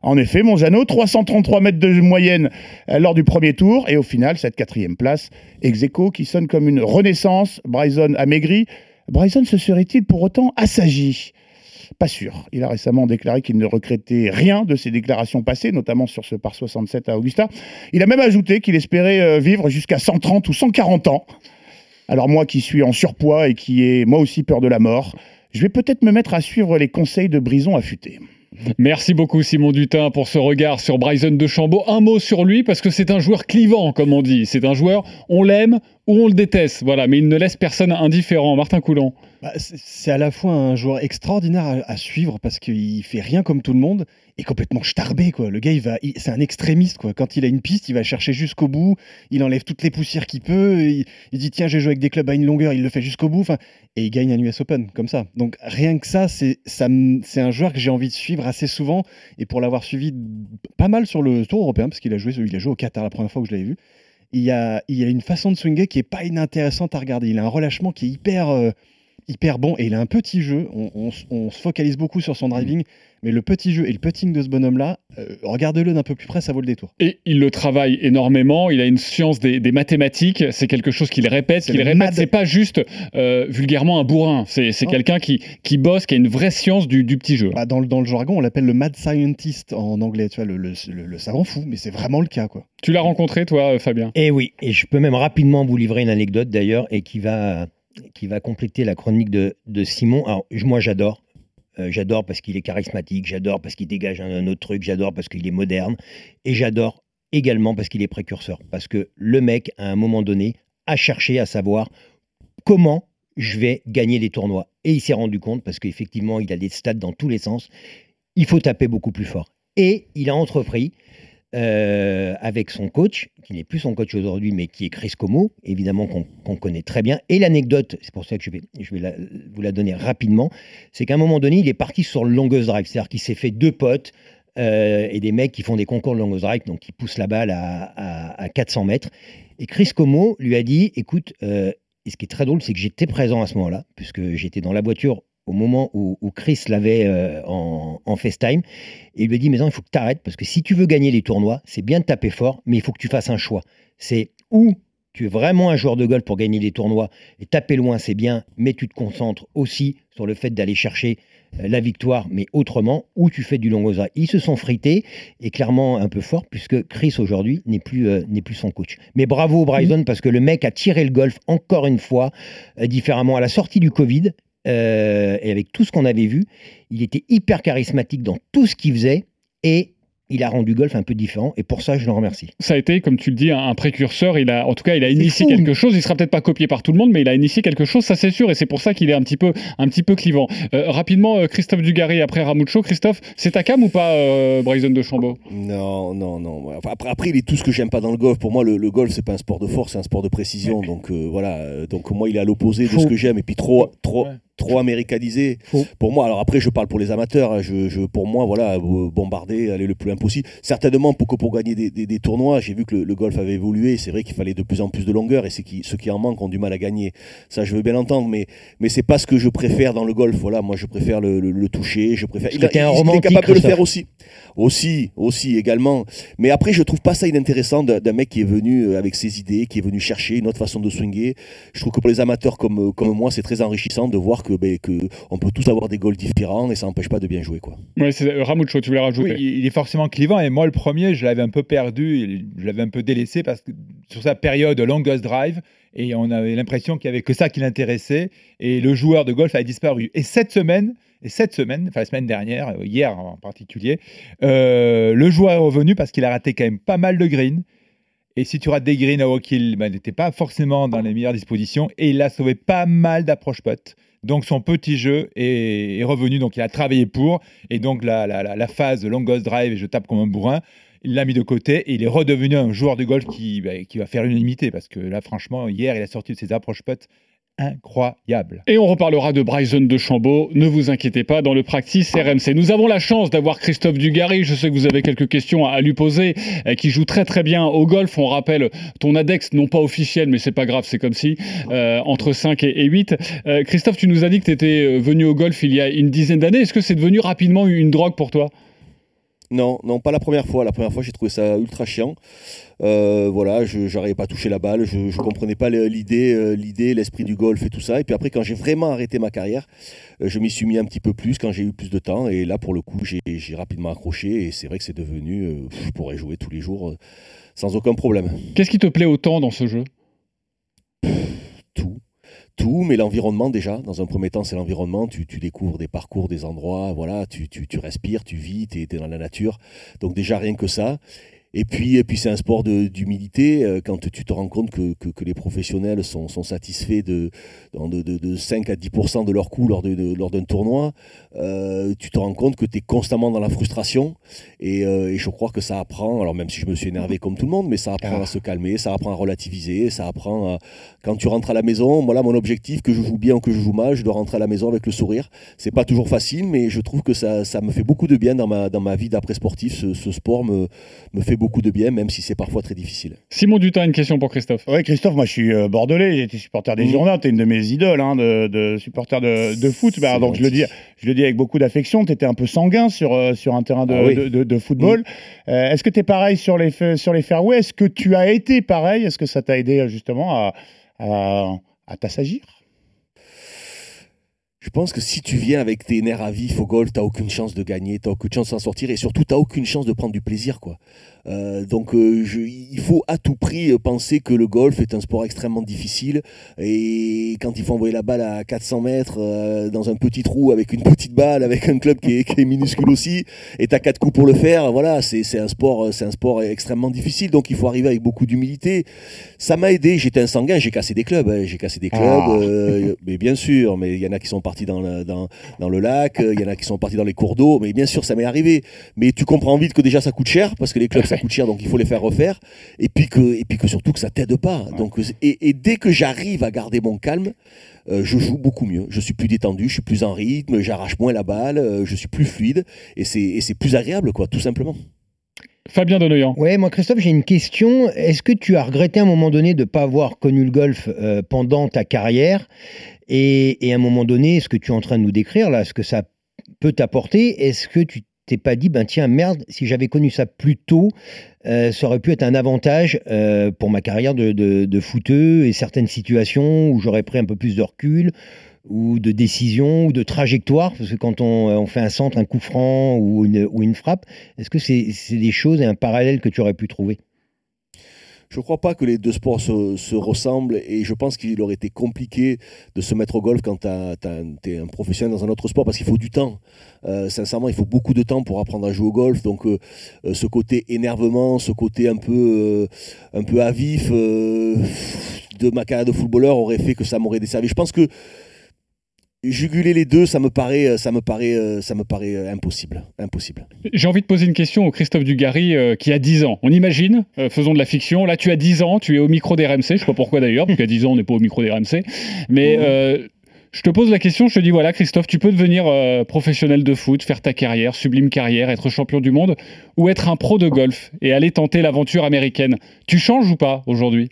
En effet, mon Jeannot, 333 mètres de moyenne euh, lors du premier tour. Et au final, cette quatrième place, ex qui sonne comme une renaissance. Bryson a maigri. Bryson se serait-il pour autant assagi? Pas sûr. Il a récemment déclaré qu'il ne regrettait rien de ses déclarations passées, notamment sur ce par 67 à Augusta. Il a même ajouté qu'il espérait euh, vivre jusqu'à 130 ou 140 ans. Alors moi qui suis en surpoids et qui ai moi aussi peur de la mort, je vais peut-être me mettre à suivre les conseils de Brison affûté. Merci beaucoup Simon Dutin pour ce regard sur Bryson de Chambaud. Un mot sur lui parce que c'est un joueur clivant comme on dit. C'est un joueur, on l'aime on le déteste. Voilà, mais il ne laisse personne indifférent. Martin Coulon. Bah, c'est à la fois un joueur extraordinaire à, suivre parce qu'il fait rien comme tout le monde et complètement starbé quoi. Le gars, il va, c'est un extrémiste quoi. Quand il a une piste, il va chercher jusqu'au bout. Il enlève toutes les poussières qu'il peut. Il, dit tiens, j'ai joué avec des clubs à une longueur. Il le fait jusqu'au bout. Et il gagne un US Open comme ça. Donc rien que ça, c'est ça, c'est un joueur que j'ai envie de suivre assez souvent. Et pour l'avoir suivi pas mal sur le Tour européen parce qu'il a joué, il a joué au Qatar la première fois que je l'avais vu. Il y a, une façon de swinger qui est pas inintéressante à regarder. Il a un relâchement qui est hyper euh, hyper bon et il a un petit jeu. On, on s- on se focalise beaucoup sur son driving, mais le petit jeu et le putting de ce bonhomme-là, euh, regardez-le d'un peu plus près, ça vaut le détour. Et il le travaille énormément. Il a une science des, des mathématiques. C'est quelque chose qu'il répète, C'est qu'il répète. mad- C'est pas juste euh, vulgairement un bourrin. C'est quelqu'un qui, qui bosse, qui a une vraie science du, du petit jeu. Bah, dans, le, dans le jargon, on l'appelle le mad scientist en anglais, tu vois, le, le- le- le savant fou, mais c'est vraiment le cas, quoi. Tu l'as rencontré, toi, euh, Fabien? Et oui, et je peux même rapidement vous livrer une anecdote d'ailleurs et qui va, qui va compléter la chronique de, de Simon. Alors, moi j'adore. Euh, j'adore parce qu'il est charismatique, j'adore parce qu'il dégage un, un autre truc, j'adore parce qu'il est moderne, et j'adore également parce qu'il est précurseur. Parce que le mec, à un moment donné, a cherché à savoir comment je vais gagner des tournois. Et il s'est rendu compte, parce qu'effectivement, il a des stats dans tous les sens, il faut taper beaucoup plus fort. Et il a entrepris euh, avec son coach, qui n'est plus son coach aujourd'hui, mais qui est Chris Como, évidemment qu'on connaît très bien. Et l'anecdote, c'est pour ça que je vais, je vais vous la donner rapidement, c'est qu'à un moment donné, il est parti sur le longueuse drive, c'est-à-dire qu'il s'est fait deux potes euh, et des mecs qui font des concours de longueuse drive, donc qui poussent la balle à, à- à 400 mètres. Et Chris Como lui a dit, écoute, euh, Et ce qui est très drôle, c'est que j'étais présent à ce moment-là, puisque j'étais dans la voiture au moment où, où Chris l'avait euh, en, en FaceTime. Et il lui a dit, mais non, il faut que tu arrêtes, parce que si tu veux gagner les tournois, c'est bien de taper fort, mais il faut que tu fasses un choix. C'est où tu es vraiment un joueur de golf pour gagner des tournois, et taper loin, c'est bien, mais tu te concentres aussi sur le fait d'aller chercher euh, la victoire, mais autrement, ou tu fais du long aux Ils se sont frités, et clairement un peu fort, puisque Chris aujourd'hui n'est plus, euh, n'est plus son coach. Mais bravo Bryson, parce que le mec a tiré le golf encore une fois, euh, différemment à la sortie du Covid, euh, et avec tout ce qu'on avait vu, il était hyper charismatique dans tout ce qu'il faisait, et il a rendu golf un peu différent, et pour ça, je le remercie. Ça a été, comme tu le dis, un, précurseur. Il a, en tout cas, il a initié fou. quelque chose. Il sera peut-être pas copié par tout le monde, mais il a initié quelque chose, ça c'est sûr. Et c'est pour ça qu'il est un petit peu, un petit peu clivant. Euh, rapidement, euh, Christophe Dugarry après Ramucho. Christophe, c'est ta cam ou pas, euh, Bryson de Chambaud Non, non, non. Après, après, il est tout ce que j'aime pas dans le golf. Pour moi, le, le golf, c'est pas un sport de force, c'est un sport de précision. Donc euh, voilà. Donc moi, il est à l'opposé de ce que j'aime. Et puis trop, trop, trop américanisé. Faux. Pour moi, alors après, je parle pour les amateurs. hein. Je, je- pour moi, voilà, euh, bombarder, aller le plus loin possible. Certainement, pour pour gagner des, des- des tournois, j'ai vu que le, le golf avait évolué. C'est vrai qu'il fallait de plus en plus de longueur, et c'est qui, ceux qui en manquent ont du mal à gagner. Ça, je veux bien l'entendre, mais mais c'est pas ce que je préfère dans le golf. Voilà, moi, je préfère le, le- le toucher. Je préfère. T'es un il est capable de le faire aussi. Aussi, aussi, également. Mais après, je trouve pas ça inintéressant d'un mec qui est venu euh, avec ses idées, qui est venu chercher une autre façon de swinger. Je trouve que pour les amateurs comme, comme moi, c'est très enrichissant de voir que, ben, que on peut tous avoir des goals différents et ça n'empêche pas de bien jouer. Quoi. Ouais, c'est euh, Ramucho, tu voulais rajouter Oui, il il est forcément clivant. Et moi, le premier, je l'avais un peu perdu, je l'avais un peu délaissé parce que sur sa période longest drive, et on avait l'impression qu'il n'y avait que ça qui l'intéressait. Et le joueur de golf a disparu. Et cette semaine, et cette semaine, enfin la semaine dernière, euh, hier en particulier, euh, le joueur est revenu parce qu'il a raté quand même pas mal de greens. Et si tu rates des greens à ben, n'était pas forcément dans les meilleures dispositions. Et il a sauvé pas mal d'approche putt. Donc son petit jeu est, revenu. Donc il a travaillé pour. Et donc la, la, la, phase longest drive et je tape comme un bourrin, il l'a mis de côté et il est redevenu un joueur de golf qui, ben, qui va faire l'unanimité. Parce que là, franchement, hier, il a sorti de ses approches putt incroyables. Et on reparlera de Bryson de Chambaud. Ne vous inquiétez pas, dans le practice RMC. Nous avons la chance d'avoir Christophe Dugarry. Je sais que vous avez quelques questions à lui poser, euh, qui joue très très bien au golf. On rappelle ton index, non pas officiel, mais c'est pas grave, c'est comme si, euh, entre 5 et, et 8. Euh, Christophe, tu nous as dit que tu étais venu au golf il y a une dizaine d'années. Est-ce que c'est devenu rapidement une drogue pour toi? Non, non, pas la première fois. La première fois, j'ai trouvé ça ultra chiant. Euh, voilà, je n'arrivais pas à toucher la balle, je ne comprenais pas l'idée, euh, l'idée, l'esprit du golf et tout ça. Et puis après, quand j'ai vraiment arrêté ma carrière, euh, je m'y suis mis un petit peu plus quand j'ai eu plus de temps. Et là, pour le coup, j'ai rapidement accroché. Et c'est vrai que c'est devenu, je pourrais jouer tous les jours sans aucun problème. Qu'est-ce qui te plaît autant dans ce jeu? Tout. Tout, mais l'environnement déjà, dans un premier temps, c'est l'environnement. Tu, découvres des parcours, des endroits, voilà, tu, tu, tu respires, tu vis, tu es, dans la nature. Donc déjà, rien que ça. Et puis, et puis c'est un sport d'humilité. euh, Quand tu te rends compte que, que, que les professionnels sont, sont satisfaits de, de, de, de 5 à 10% de leur coût lors d'un de, lors tournoi, euh, tu te rends compte que tu es constamment dans la frustration. Et, euh, et je crois que ça apprend, alors même si je me suis énervé comme tout le monde, mais ça apprend à se calmer, ça apprend à relativiser, ça apprend à... Quand tu rentres à la maison, voilà mon objectif, que je joue bien ou que je joue mal, je dois rentrer à la maison avec le sourire. C'est pas toujours facile, mais je trouve que ça, ça me fait beaucoup de bien dans ma, dans ma vie d'après sportif. Ce, ce sport me, me fait beaucoup de bien, même si c'est parfois très difficile. Simon Dutin, une question pour Christophe. Oui, Christophe, moi je suis euh, bordelais, j'ai été supporter des Mhm. Girondins, tu es une de mes idoles hein, de, de supporter de, de foot. Bah, donc je le, dis, gentil. je le dis avec beaucoup d'affection, tu étais un peu sanguin sur, euh, sur un terrain de, Ah oui. de, de- de football. Euh, Est-ce que tu es pareil sur les, sur les fairways? Est-ce que tu as été pareil? Est-ce que ça t'a aidé justement à, à, à t'assagir? Je pense que si tu viens avec tes nerfs à vif au golf, t'as aucune chance de gagner, t'as aucune chance d'en sortir et surtout t'as aucune chance de prendre du plaisir quoi. Euh, donc euh, je- il faut à tout prix euh, penser que le golf est un sport extrêmement difficile et quand il faut envoyer la balle à 400 mètres euh, dans un petit trou avec une petite balle, avec un club qui est, qui est minuscule aussi et t'as quatre coups pour le faire, voilà c'est c'est un sport euh, c'est un sport extrêmement difficile donc il faut arriver avec beaucoup d'humilité. Ça m'a aidé, j'étais un sanguin, j'ai cassé des clubs, hein, j'ai cassé des clubs, Ah. euh, mais bien sûr, mais il y en a qui sont partis dans le, dans, dans le lac, euh, il y en a qui sont partis dans les cours d'eau, mais bien sûr, ça m'est arrivé. Mais tu comprends vite que déjà ça coûte cher, parce que les clubs ça coûte cher, donc il faut les faire refaire, et puis que, et puis que surtout que ça t'aide pas. Donc, euh, et, et dès que j'arrive à garder mon calme, euh, je joue beaucoup mieux. Je suis plus détendu, je suis plus en rythme, j'arrache moins la balle, euh, je suis plus fluide, et c'est plus agréable, quoi, tout simplement. Fabien Donoyan. Ouais, moi Christophe, j'ai une question. Est-ce que tu as regretté à un moment donné de ne pas avoir connu le golf euh, pendant ta carrière? Et, à un moment donné, ce que tu es en train de nous décrire là, ce que ça peut t'apporter, est-ce que tu t'es pas dit, ben tiens, merde, si j'avais connu ça plus tôt, euh, ça aurait pu être un avantage euh, pour ma carrière de, de, et certaines situations où j'aurais pris un peu plus de recul ou de décision ou de trajectoire? Parce que quand on, on fait un centre, un coup franc ou une, ou une frappe, est-ce que c'est des choses et un parallèle que tu aurais pu trouver? Je ne crois pas que les deux sports se, se ressemblent et je pense qu'il aurait été compliqué de se mettre au golf quand tu es un professionnel dans un autre sport parce qu'il faut du temps. Euh, sincèrement, il faut beaucoup de temps pour apprendre à jouer au golf. Donc, euh, euh, ce côté énervement, ce côté un peu, un avif de ma carrière de footballeur aurait fait que ça m'aurait desservi. Je pense que juguler les deux, ça me paraît, ça me paraît, ça me paraît impossible, impossible. J'ai envie de poser une question au Christophe Dugarry euh, qui a 10 ans. On imagine, euh, faisons de la fiction. Là, tu as 10 ans, tu es au micro des RMC. Je sais pas pourquoi d'ailleurs, parce qu'à 10 ans, on n'est pas au micro des RMC. Mais euh, je te pose la question. Je te dis voilà, Christophe, tu peux devenir euh, professionnel de foot, faire ta carrière, sublime carrière, être champion du monde, ou être un pro de golf et aller tenter l'aventure américaine. Tu changes ou pas aujourd'hui?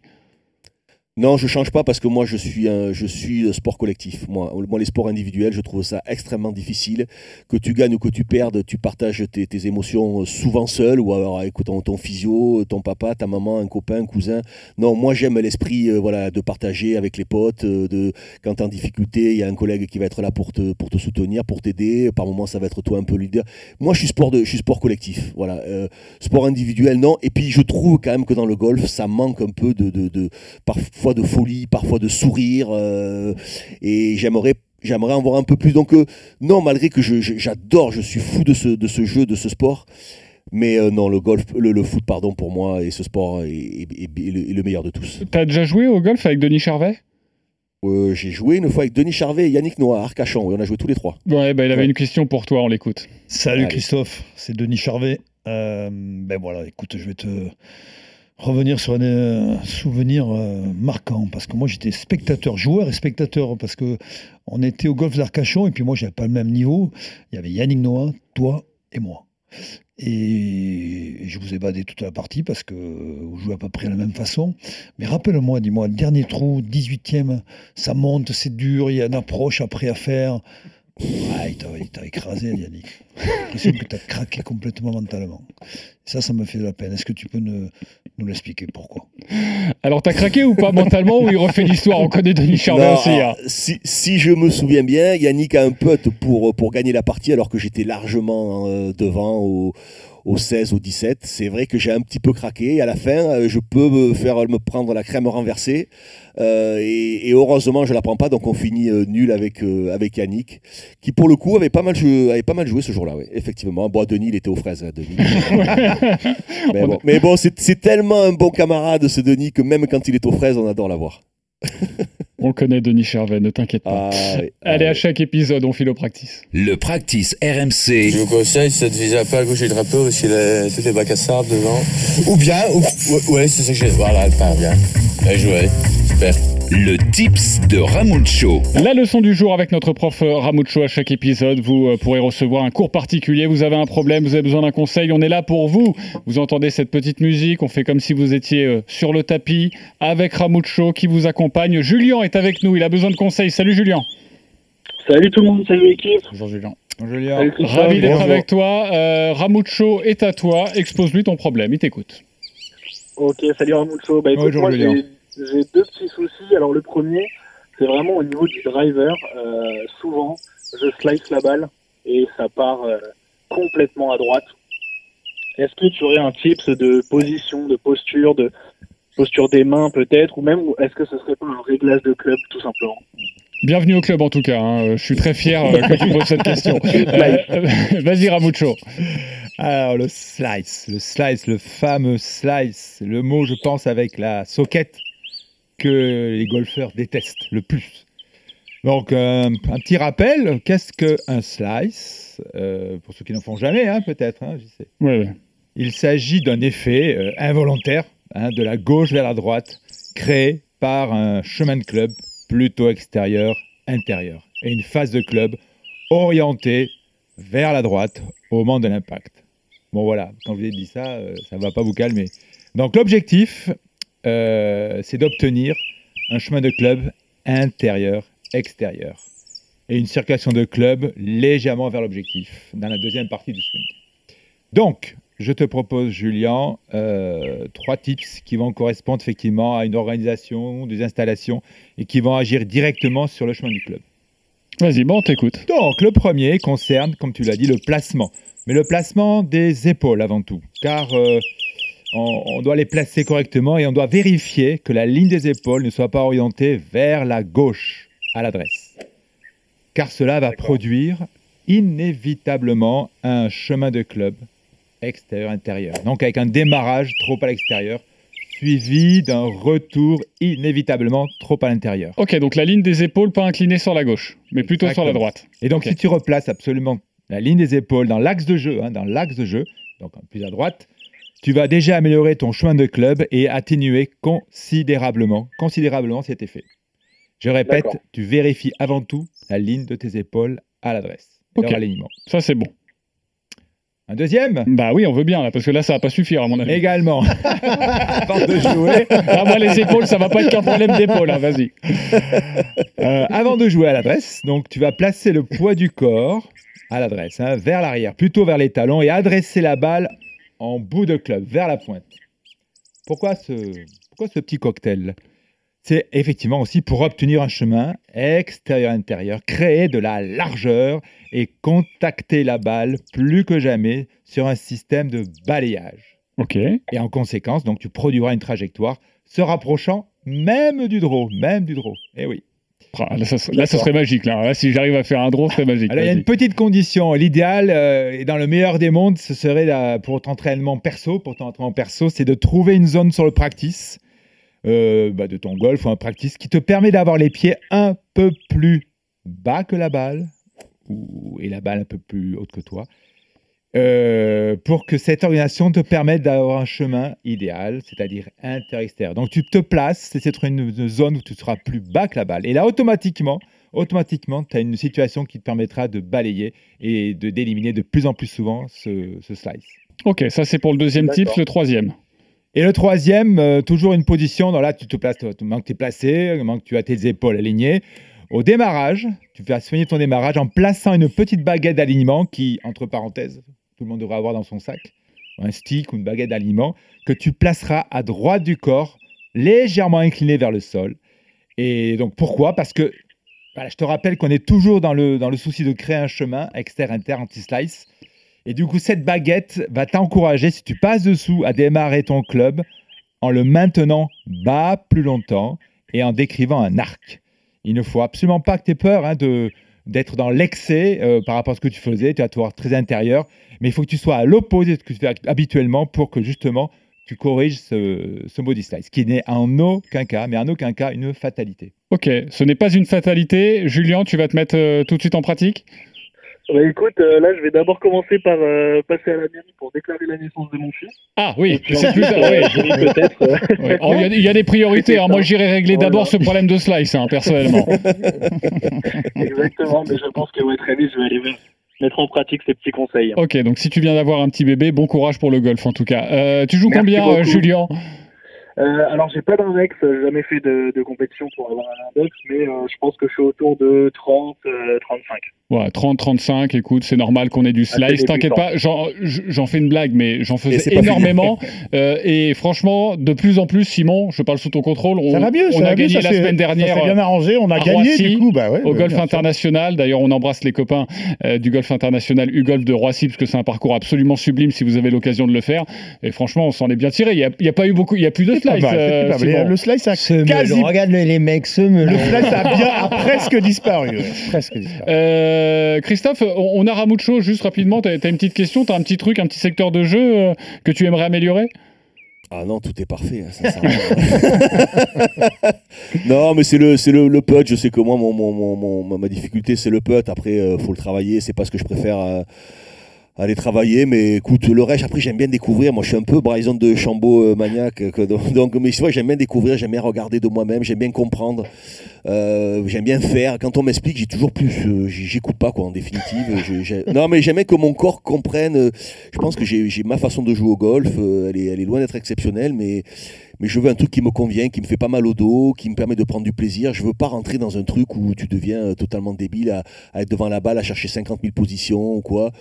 Non, je change pas parce que moi je suis un, je suis sport collectif. Moi, les sports individuels, je trouve ça extrêmement difficile. Que tu gagnes ou que tu perdes, tu partages tes, émotions souvent seul ou alors avec ton, ton, physio, ton papa, ta maman, un copain, un cousin. Non, moi j'aime l'esprit, euh, voilà, de partager avec les potes. Euh, de quand en difficulté, il y a un collègue qui va être là pour te, soutenir, pour t'aider. Par moment, ça va être toi un peu le leader. Moi, je suis sport de, je suis sport collectif. Voilà, euh, sport individuel, non. Et puis je trouve quand même que dans le golf, ça manque un peu de, de, de parfois de folie, parfois de sourire. Euh, et j'aimerais j'aimerais en voir un peu plus. Donc euh, non, malgré que j'adore, je, je, suis fou de ce, de ce jeu, de ce sport. Mais euh, non, le golf, le, le, foot, pardon, pour moi, et ce sport est, est, est, est le, le, meilleur de tous. T'as déjà joué au golf avec Denis Charvet? Euh, J'ai joué une fois avec Denis Charvet et Yannick Noah, Arcachon, et on a joué tous les trois. Ouais, bah, il avait ouais. une question pour toi, on l'écoute. Salut Allez. Christophe, c'est Denis Charvet. ben voilà, écoute, je vais te revenir sur un euh, souvenir euh, marquant parce que moi j'étais spectateur, joueur et spectateur parce que on était au golf d'Arcachon et puis moi j'avais pas le même niveau. Il y avait Yannick Noah, toi et moi. Et je vous ai badé toute la partie parce que vous jouez à peu près de la même façon. Mais rappelle-moi, dis-moi, dernier trou, 18e, ça monte, c'est dur, il y a une approche après à faire. Ouais, il t'a écrasé, Yannick. J'ai que tu as craqué complètement mentalement. Ça, ça me fait de la peine. Est-ce que tu peux nous, nous l'expliquer pourquoi? Alors, t'as craqué ou pas mentalement ou il refait l'histoire? On connaît Denis Charvet aussi. Hein. Si, si, je me souviens bien, Yannick a un putt pour, pour gagner la partie alors que j'étais largement euh, devant au, au 16, au 17. C'est vrai que j'ai un petit peu craqué. Et à la fin, euh, je peux me faire me prendre la crème renversée. Euh, et, et, heureusement, je la prends pas. Donc, on finit euh, nul avec, euh, avec Yannick, qui pour le coup avait pas mal joué, avait pas mal joué ce jour-là. Ouais, effectivement. Bon, Denis, il était aux fraises. Hein, Denis. mais bon, mais bon c'est tellement un bon camarade, ce Denis, que même quand il est aux fraises, on adore l'avoir. on connaît Denis Charvet, ne t'inquiète pas. Ah, oui, Allez, ah, à chaque épisode, on file au practice. Le practice RMC. Je vous conseille, ça te vise un peu à gauche du drapeau, toutes les bacs à sable devant. Ou bien, ou, ouais, c'est ça que j'ai. Voilà, elle part bien. Bien joué, super. Le tips de Ramucho. La leçon du jour avec notre prof Ramucho à chaque épisode. Vous pourrez recevoir un cours particulier. Vous avez un problème, vous avez besoin d'un conseil. On est là pour vous. Vous entendez cette petite musique. On fait comme si vous étiez sur le tapis avec Ramucho qui vous accompagne. Julien est avec nous. Il a besoin de conseils. Salut Julien. Salut tout le monde. Salut l'équipe. Bonjour Julien. Bonjour Julien. Ravi d'être avec toi. Euh, Ramucho est à toi. Expose-lui ton problème. Il t'écoute. Ok, salut Ramucho. Bah, écoute, Bonjour moi, Julien j'ai deux petits soucis. Alors le premier, c'est vraiment au niveau du driver. Euh, souvent, je slice la balle et ça part euh, complètement à droite. Est-ce que tu aurais un tips de position, de posture, de posture des mains peut-être, ou même est-ce que ce serait pas un réglage de club tout simplement? Bienvenue au club en tout cas. Hein. Je suis très fier euh, que tu poses cette question. Euh, Vas-y Ramucho. Alors le slice, le slice, le fameux slice, le mot je pense avec la soquette que les golfeurs détestent le plus. Donc, euh, un petit rappel, qu'est-ce qu'un slice euh, Pour ceux qui n'en font jamais, hein, peut-être. Hein, ouais, ouais. Il s'agit d'un effet euh, involontaire, hein, de la gauche vers la droite, créé par un chemin de club plutôt extérieur-intérieur, et une phase de club orientée vers la droite au moment de l'impact. Bon voilà, quand je vous ai dit ça, euh, ça ne va pas vous calmer. Donc l'objectif, euh, c'est d'obtenir un chemin de club intérieur-extérieur et une circulation de club légèrement vers l'objectif dans la deuxième partie du swing. Donc, je te propose, Julien, euh, trois tips qui vont correspondre effectivement à une organisation, des installations et qui vont agir directement sur le chemin du club. Vas-y, bon, on t'écoute. Donc, le premier concerne, comme tu l'as dit, le placement. Mais le placement des épaules avant tout. Car euh, on, on doit les placer correctement et on doit vérifier que la ligne des épaules ne soit pas orientée vers la gauche à l'adresse. Car cela va produire inévitablement un chemin de club extérieur-intérieur. Donc avec un démarrage trop à l'extérieur, suivi d'un retour inévitablement trop à l'intérieur. Ok, donc la ligne des épaules pas inclinée sur la gauche, mais plutôt sur la droite. Et donc si tu replaces absolument la ligne des épaules dans l'axe de jeu, hein, dans l'axe de jeu, donc plus à droite, tu vas déjà améliorer ton chemin de club et atténuer considérablement, considérablement cet effet. Je répète, tu vérifies avant tout la ligne de tes épaules à l'adresse. et Ok. leur alignement. Ça, c'est bon. Un deuxième? Bah oui, on veut bien, là, parce que là, ça va pas suffire, à mon avis. Également. Avant de jouer. Ah, moi, les épaules, ça va pas être qu'un problème d'épaule, hein, vas-y. Euh, avant de jouer à l'adresse, donc tu vas placer le poids du corps à l'adresse, hein, vers l'arrière, plutôt vers les talons, et adresser la balle en bout de club, vers la pointe. Pourquoi ce, pourquoi ce petit cocktail? C'est effectivement aussi pour obtenir un chemin extérieur-intérieur, créer de la largeur et contacter la balle plus que jamais sur un système de balayage. Ok. Et en conséquence, donc tu produiras une trajectoire se rapprochant même du draw, même du draw. Eh oui. Là, ça, serait- là, ce serait magique. Là, Là, si j'arrive à faire un draw, c'est magique. Alors, il y a une petite condition. L'idéal, euh, et dans le meilleur des mondes, ce serait pour ton entraînement perso, pour ton entraînement perso, c'est de trouver une zone sur le practice euh, bah, de ton golf ou un practice qui te permet d'avoir les pieds un peu plus bas que la balle ou, et la balle un peu plus haute que toi. Euh, pour que cette organisation te permette d'avoir un chemin idéal, c'est-à-dire inter-extérieur. Donc tu te places, c'est une, une zone où tu seras plus bas que la balle. Et là, automatiquement, automatiquement, tu as une situation qui te permettra de balayer et de d'éliminer de plus en plus souvent ce, ce slice. Ok, ça, c'est pour le deuxième tips. Le troisième. Et le troisième, euh, toujours une position, dans là tu te places, tu manques tu es placé, manque tu as tes épaules alignées. Au démarrage, tu vas soigner ton démarrage en plaçant une petite baguette d'alignement qui, entre parenthèses, tout le monde devrait avoir dans son sac, un stick ou une baguette d'alignement, que tu placeras à droite du corps, légèrement incliné vers le sol. Et donc pourquoi? Parce que je te rappelle qu'on est toujours dans le, dans le souci de créer un chemin exter-inter anti-slice. Et du coup, cette baguette va t'encourager, si tu passes dessous, à démarrer ton club en le maintenant bas plus longtemps et en décrivant un arc. Il ne faut absolument pas que tu aies peur hein, de, d'être dans l'excès euh, par rapport à ce que tu faisais. Tu vas te voir très intérieur, mais il faut que tu sois à l'opposé de ce que tu fais habituellement pour que justement tu corriges ce, ce body slice, qui n'est en aucun cas, mais en aucun cas, une fatalité. Ok, ce n'est pas une fatalité. Julien, tu vas te mettre euh, tout de suite en pratique? Bah écoute, euh, là je vais d'abord commencer par euh, passer à la mairie pour déclarer la naissance de mon fils. Ah oui, c'est plus. euh, peut-être. Ouais. Alors, Il y, a- il y a des priorités. hein. Moi, j'irai régler Voilà. d'abord ce problème de slice, hein, personnellement. Exactement, mais je pense que ouais, très vite je vais vers- mettre en pratique ces petits conseils. Ok, donc si tu viens d'avoir un petit bébé, bon courage pour le golf en tout cas. Euh, tu joues Merci combien, euh. Julien? Euh, alors j'ai pas d'index, j'ai jamais fait de, de compétition pour avoir un index, mais euh, je pense que je suis autour de 30, euh, 35. Ouais, 30, 35, écoute, c'est normal qu'on ait du slice. T'inquiète pas, j'en fais une blague, mais j'en faisais énormément. Euh, et franchement, de plus en plus, Simon, je parle sous ton contrôle. On, Ça va mieux, on ça a va mieux, gagné ça la semaine ça dernière. s'est bien euh, arrangé, on a à gagné, Roissy, du coup, bah ouais, au golf international. D'ailleurs, on embrasse les copains euh, du golf international U-Golf de Roissy, parce que c'est un parcours absolument sublime si vous avez l'occasion de le faire. Et franchement, on s'en est bien tiré. Il n'y a, a pas eu beaucoup, il y a plus de slice. mal, c'est euh. Le slice a Ce quasi... melon, regarde les, mecs, ce melon. Le slice a bien a presque disparu. ouais, Presque disparu. Euh, Christophe, on a Ramucho, juste rapidement, tu as, une petite question, tu as un petit truc, un petit secteur de jeu euh, que tu aimerais améliorer? Ah non, tout est parfait. hein, non, mais c'est le, c'est le, le putt. Je sais que moi, mon, mon, mon- mon- ma- difficulté, c'est le putt. Après, il faut le travailler. C'est pas ce que je préfère euh, aller travailler. Mais écoute, le reste, après, j'aime bien découvrir. Moi, je suis un peu Bryson de Chambaud euh, maniaque. que- donc, mais vrai, j'aime bien découvrir, j'aime bien regarder de moi-même, j'aime bien comprendre. Euh, j'aime bien faire. Quand on m'explique, j'ai toujours plus. euh, J'écoute pas, quoi, en définitive. Je- non, mais j'aimais que mon corps comprenne. euh, Je pense que j'ai ma façon de jouer au golf. euh, Elle est, elle est loin d'être exceptionnelle, mais, mais je veux un truc qui me convient, qui me fait pas mal au dos, qui me permet de prendre du plaisir. Je veux pas rentrer dans un truc où tu deviens euh, totalement débile à, être devant la balle, à chercher 50 000 positions ou quoi.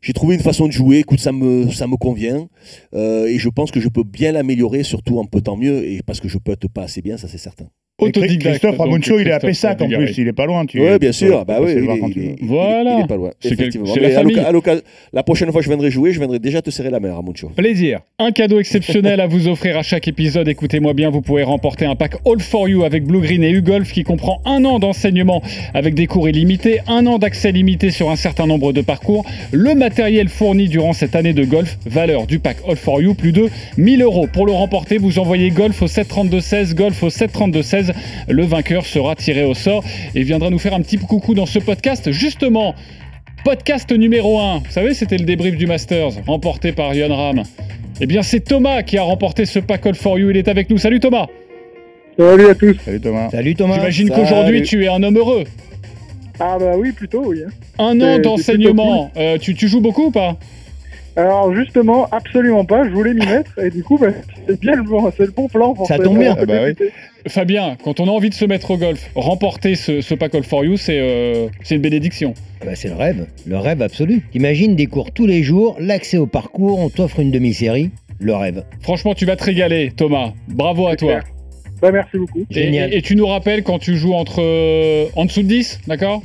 J'ai trouvé une façon de jouer. Écoute, ça me, ça me convient. Euh, et je pense que je peux bien l'améliorer, surtout en peu temps mieux, et parce que je peux être pas assez bien, ça c'est certain. Et Christophe Ramoncho, il est à Pessac en plus, il est pas loin. Tu Oui, bien sûr. Bah oui, Voilà. il est pas loin. Effectivement. la prochaine fois que je viendrai jouer, je viendrai déjà te serrer la main, Ramoncho. Plaisir. Un cadeau exceptionnel à vous offrir à chaque épisode. Écoutez-moi bien, vous pourrez remporter un pack All for You avec Blue Green et U-Golf qui comprend un an d'enseignement avec des cours illimités, un an d'accès limité sur un certain nombre de parcours, le matériel fourni durant cette année de golf, valeur du pack All for You, plus de 1000 euros. Pour le remporter, vous envoyez golf au 732-16, golf au 732-16. Le vainqueur sera tiré au sort et viendra nous faire un petit coucou dans ce podcast. Justement, podcast numéro 1. Vous savez, c'était le débrief du Masters, remporté par Yon Ram. Eh bien, c'est Thomas qui a remporté ce pack All for You. Il est avec nous. Salut Thomas. Salut à tous. Salut Thomas. Salut Thomas. J'imagine qu'aujourd'hui, tu es un homme heureux. Ah bah oui, plutôt oui. hein. Un an d'enseignement. Euh, tu, tu joues beaucoup ou pas? Alors justement, absolument pas, je voulais m'y mettre et du coup, bah, c'est bien le bon, c'est le bon plan pour Ça tombe bien. Ah bah. Fabien, quand on a envie de se mettre au golf, remporter ce, ce pack All for You, c'est euh, c'est une bénédiction. Bah, c'est le rêve, le rêve absolu. T'imagines des cours tous les jours, l'accès au parcours, on t'offre une demi-série, le rêve. Franchement, tu vas te régaler, Thomas. Bravo à toi. Bah merci beaucoup. Et, et- et tu nous rappelles quand tu joues entre euh, en dessous de 10, d'accord?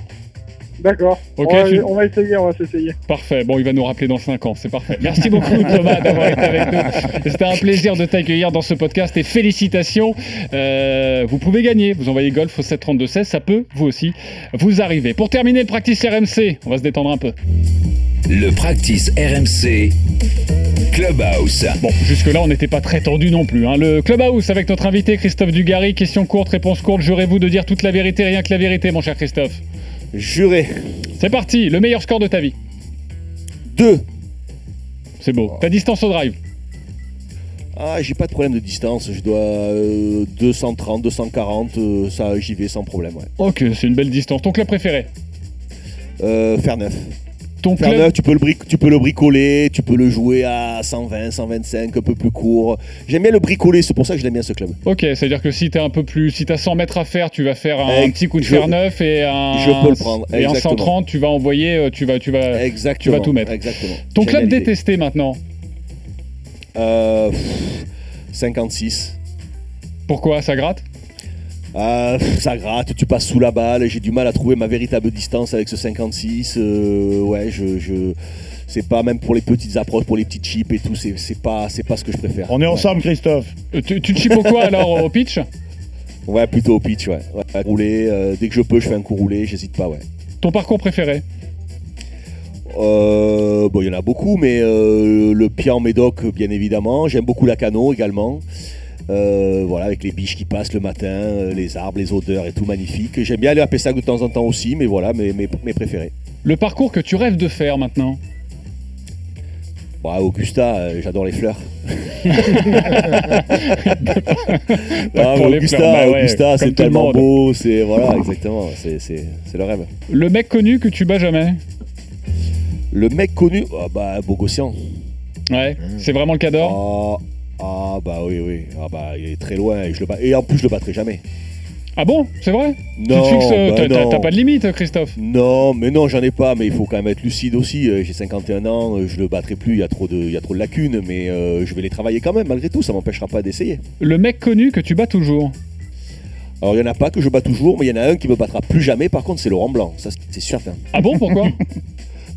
D'accord. Ok, on, va, tu- on va essayer, on va s'essayer. Parfait. Bon, il va nous rappeler dans 5 ans. C'est parfait. Merci beaucoup, Thomas, d'avoir été avec nous. C'était un plaisir de t'accueillir dans ce podcast et félicitations. Euh, vous pouvez gagner. Vous envoyez golf au 732-16. Ça peut, vous aussi, vous arriver. Pour terminer le practice RMC, on va se détendre un peu. Le practice RMC Clubhouse. Bon, jusque-là, on n'était pas très tendu non plus. hein. Le Clubhouse avec notre invité Christophe Dugarry. Question courte, réponse courte. Jurez-vous de dire toute la vérité, rien que la vérité, mon cher Christophe Juré. C'est parti. Le meilleur score de ta vie 2. C'est beau. Ta distance au drive Ah, j'ai pas de problème de distance. Je dois euh, 230, 240. euh, ça, j'y vais sans problème. Ouais. Ok, c'est une belle distance. Ton club préféré? Euh, faire neuf. Ton Faire club neuf, tu peux, le bric- tu peux le bricoler, tu peux le jouer à 120, 125, un peu plus court. J'aime bien le bricoler, c'est pour ça que je l'aime bien ce club. Ok, c'est-à-dire que si t'es un peu plus, si t'as 100 mètres à faire, tu vas faire un, petit coup de je- fer neuf et un, je peux le prendre, et en exactement. 130, tu vas envoyer, euh, tu vas, tu vas, tu vas tout mettre. Exactement. Ton J'aime club détesté maintenant Euh, pff, 56. Pourquoi ça gratte? Ah, ça gratte, tu passes sous la balle, j'ai du mal à trouver ma véritable distance avec ce 56. euh, ouais, je, je- c'est pas même pour les petites approches, pour les petites chips et tout, c'est c'est pas, c'est pas ce que je préfère. On est Ouais. ensemble, Christophe. Euh, Tu, tu te chies au quoi alors au pitch? Ouais, plutôt au pitch, ouais. ouais rouler, euh, dès que je peux, je fais un coup roulé, j'hésite pas, ouais. Ton parcours préféré? Euh, bon, il y en a beaucoup, mais euh, le pied en médoc, bien évidemment. J'aime beaucoup la cano également. Euh, voilà, avec les biches qui passent le matin, euh, les arbres, les odeurs et tout magnifique. J'aime bien aller à Pessac de temps en temps aussi, mais voilà, mes, mes, mes préférés. Le parcours que tu rêves de faire maintenant Bon, Augusta, euh, j'adore les fleurs. Ah, pour Augusta, bah ouais, Augusta, comme c'est tellement beau, c'est voilà, exactement, c'est le rêve. Le mec connu que tu bats jamais Le mec connu, ah bah Bogossian. Ouais, c'est vraiment le cas d'or Ah, ah, bah oui, oui, ah bah il est très loin et je le bats- et en plus je le battrai jamais. Ah bon? C'est vrai? Non, Tu te fixes, euh, bah t'as- t'as pas de limite, Christophe? Non, mais non, j'en ai pas, mais il faut quand même être lucide aussi. Euh, J'ai 51 ans, euh, je le battrai plus, il y a trop de, y a trop de lacunes, mais euh, je vais les travailler quand même, malgré tout, ça m'empêchera pas d'essayer. Le mec connu que tu bats toujours? Alors il y en a pas que je bats toujours, mais il y en a un qui me battra plus jamais, par contre c'est Laurent Blanc, ça c'est certain. Ah bon, pourquoi?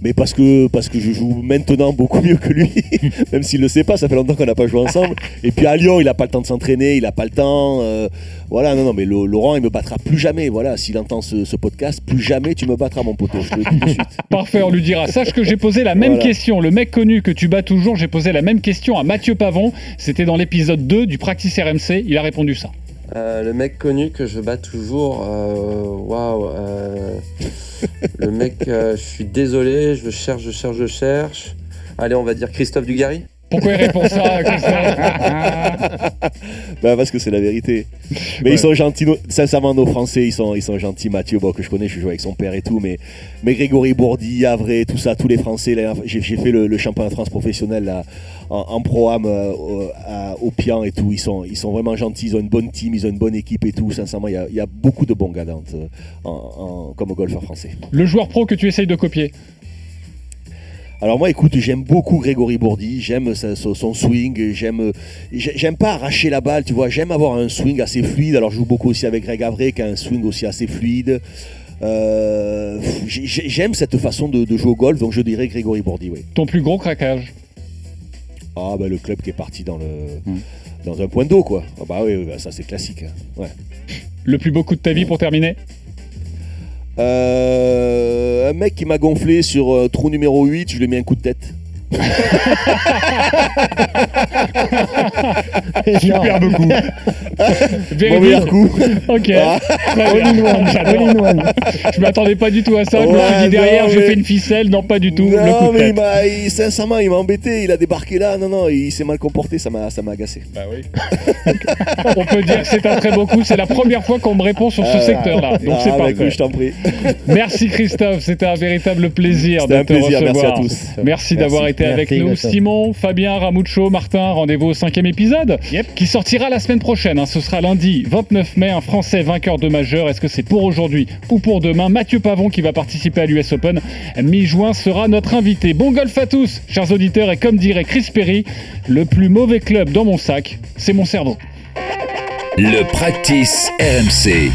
Mais parce que, parce que je joue maintenant beaucoup mieux que lui, même s'il le sait pas, ça fait longtemps qu'on n'a pas joué ensemble. Et puis à Lyon, il a pas le temps de s'entraîner, il a pas le temps. euh, voilà, non, non, mais le- Laurent, il me battra plus jamais. Voilà, s'il entend ce, ce podcast, plus jamais tu me battras, mon poteau. Je te le dis tout de suite. Parfait, on lui dira. Sache que j'ai posé la même Voilà. question. Le mec connu que tu bats toujours, j'ai posé la même question à Mathieu Pavon. C'était dans l'épisode 2 du Practice RMC. Il a répondu ça. Euh, le mec connu que je bats toujours, euh, waouh. euh, le mec, euh, je suis désolé, je cherche, je cherche, je cherche. Allez, on va dire Christophe Dugarry. Pourquoi il répond ça bah Parce que c'est la vérité. Mais ils sont gentils, sincèrement, nos Français, ils sont, ils sont gentils. Mathieu, bon, que je connais, je joue avec son père et tout, mais, mais Grégory Bourdi, Avré, tout ça, tous les Français. J'ai fait le, championnat de France professionnel là, en, en pro-am euh, au Pian et tout. Ils sont, ils sont vraiment gentils, ils ont une bonne team, ils ont une bonne équipe et tout. Sincèrement, il y a, beaucoup de bons gars euh, comme golfeur français. Le joueur pro que tu essayes de copier alors moi, écoute, j'aime beaucoup Grégory Bourdi, j'aime son swing, j'aime, j'aime pas arracher la balle, tu vois, j'aime avoir un swing assez fluide. Alors je joue beaucoup aussi avec Greg Avray, qui a un swing aussi assez fluide. Euh, j'aime cette façon de, jouer au golf, donc je dirais Grégory Bourdi, oui. Ton plus gros craquage Ah ben le club qui est parti dans le hmm. dans un point d'eau, quoi. Ah bah oui, bah, ça c'est classique. Hein. Ouais. Le plus beau coup de ta vie pour terminer euh, un mec qui m'a gonflé sur euh, trou numéro 8, je lui ai mis un coup de tête. Superbe coup. Mon meilleur coup. Ok. Ah. Je m'attendais pas du tout à ça. je me suis dit derrière, j'ai fait une ficelle. Non, pas du tout. Non, mais il m'a, sincèrement, il m'a embêté. Il a débarqué là. Non, non, il s'est mal comporté. Ça m'a, ça m'a agacé. Bah oui. On peut dire que c'est un très beau coup. C'est la première fois qu'on me répond sur ce ah. secteur-là. Donc c'est ah, bah, parfait. je t'en prie. Merci Christophe. C'était un véritable plaisir de un te plaisir. recevoir. Merci à tous. Merci d'avoir été avec nous. Simon, Fabien, Ramucho, Martin, rendez-vous au cinquième épisode qui sortira la semaine prochaine. Hein. Ce sera lundi 29 mai, un Français vainqueur de majeur. Est-ce que c'est pour aujourd'hui ou pour demain? Mathieu Pavon qui va participer à l'US Open mi-juin sera notre invité. Bon golf à tous, chers auditeurs, et comme dirait Chris Perry, le plus mauvais club dans mon sac, c'est mon cerveau. Le practice RMC.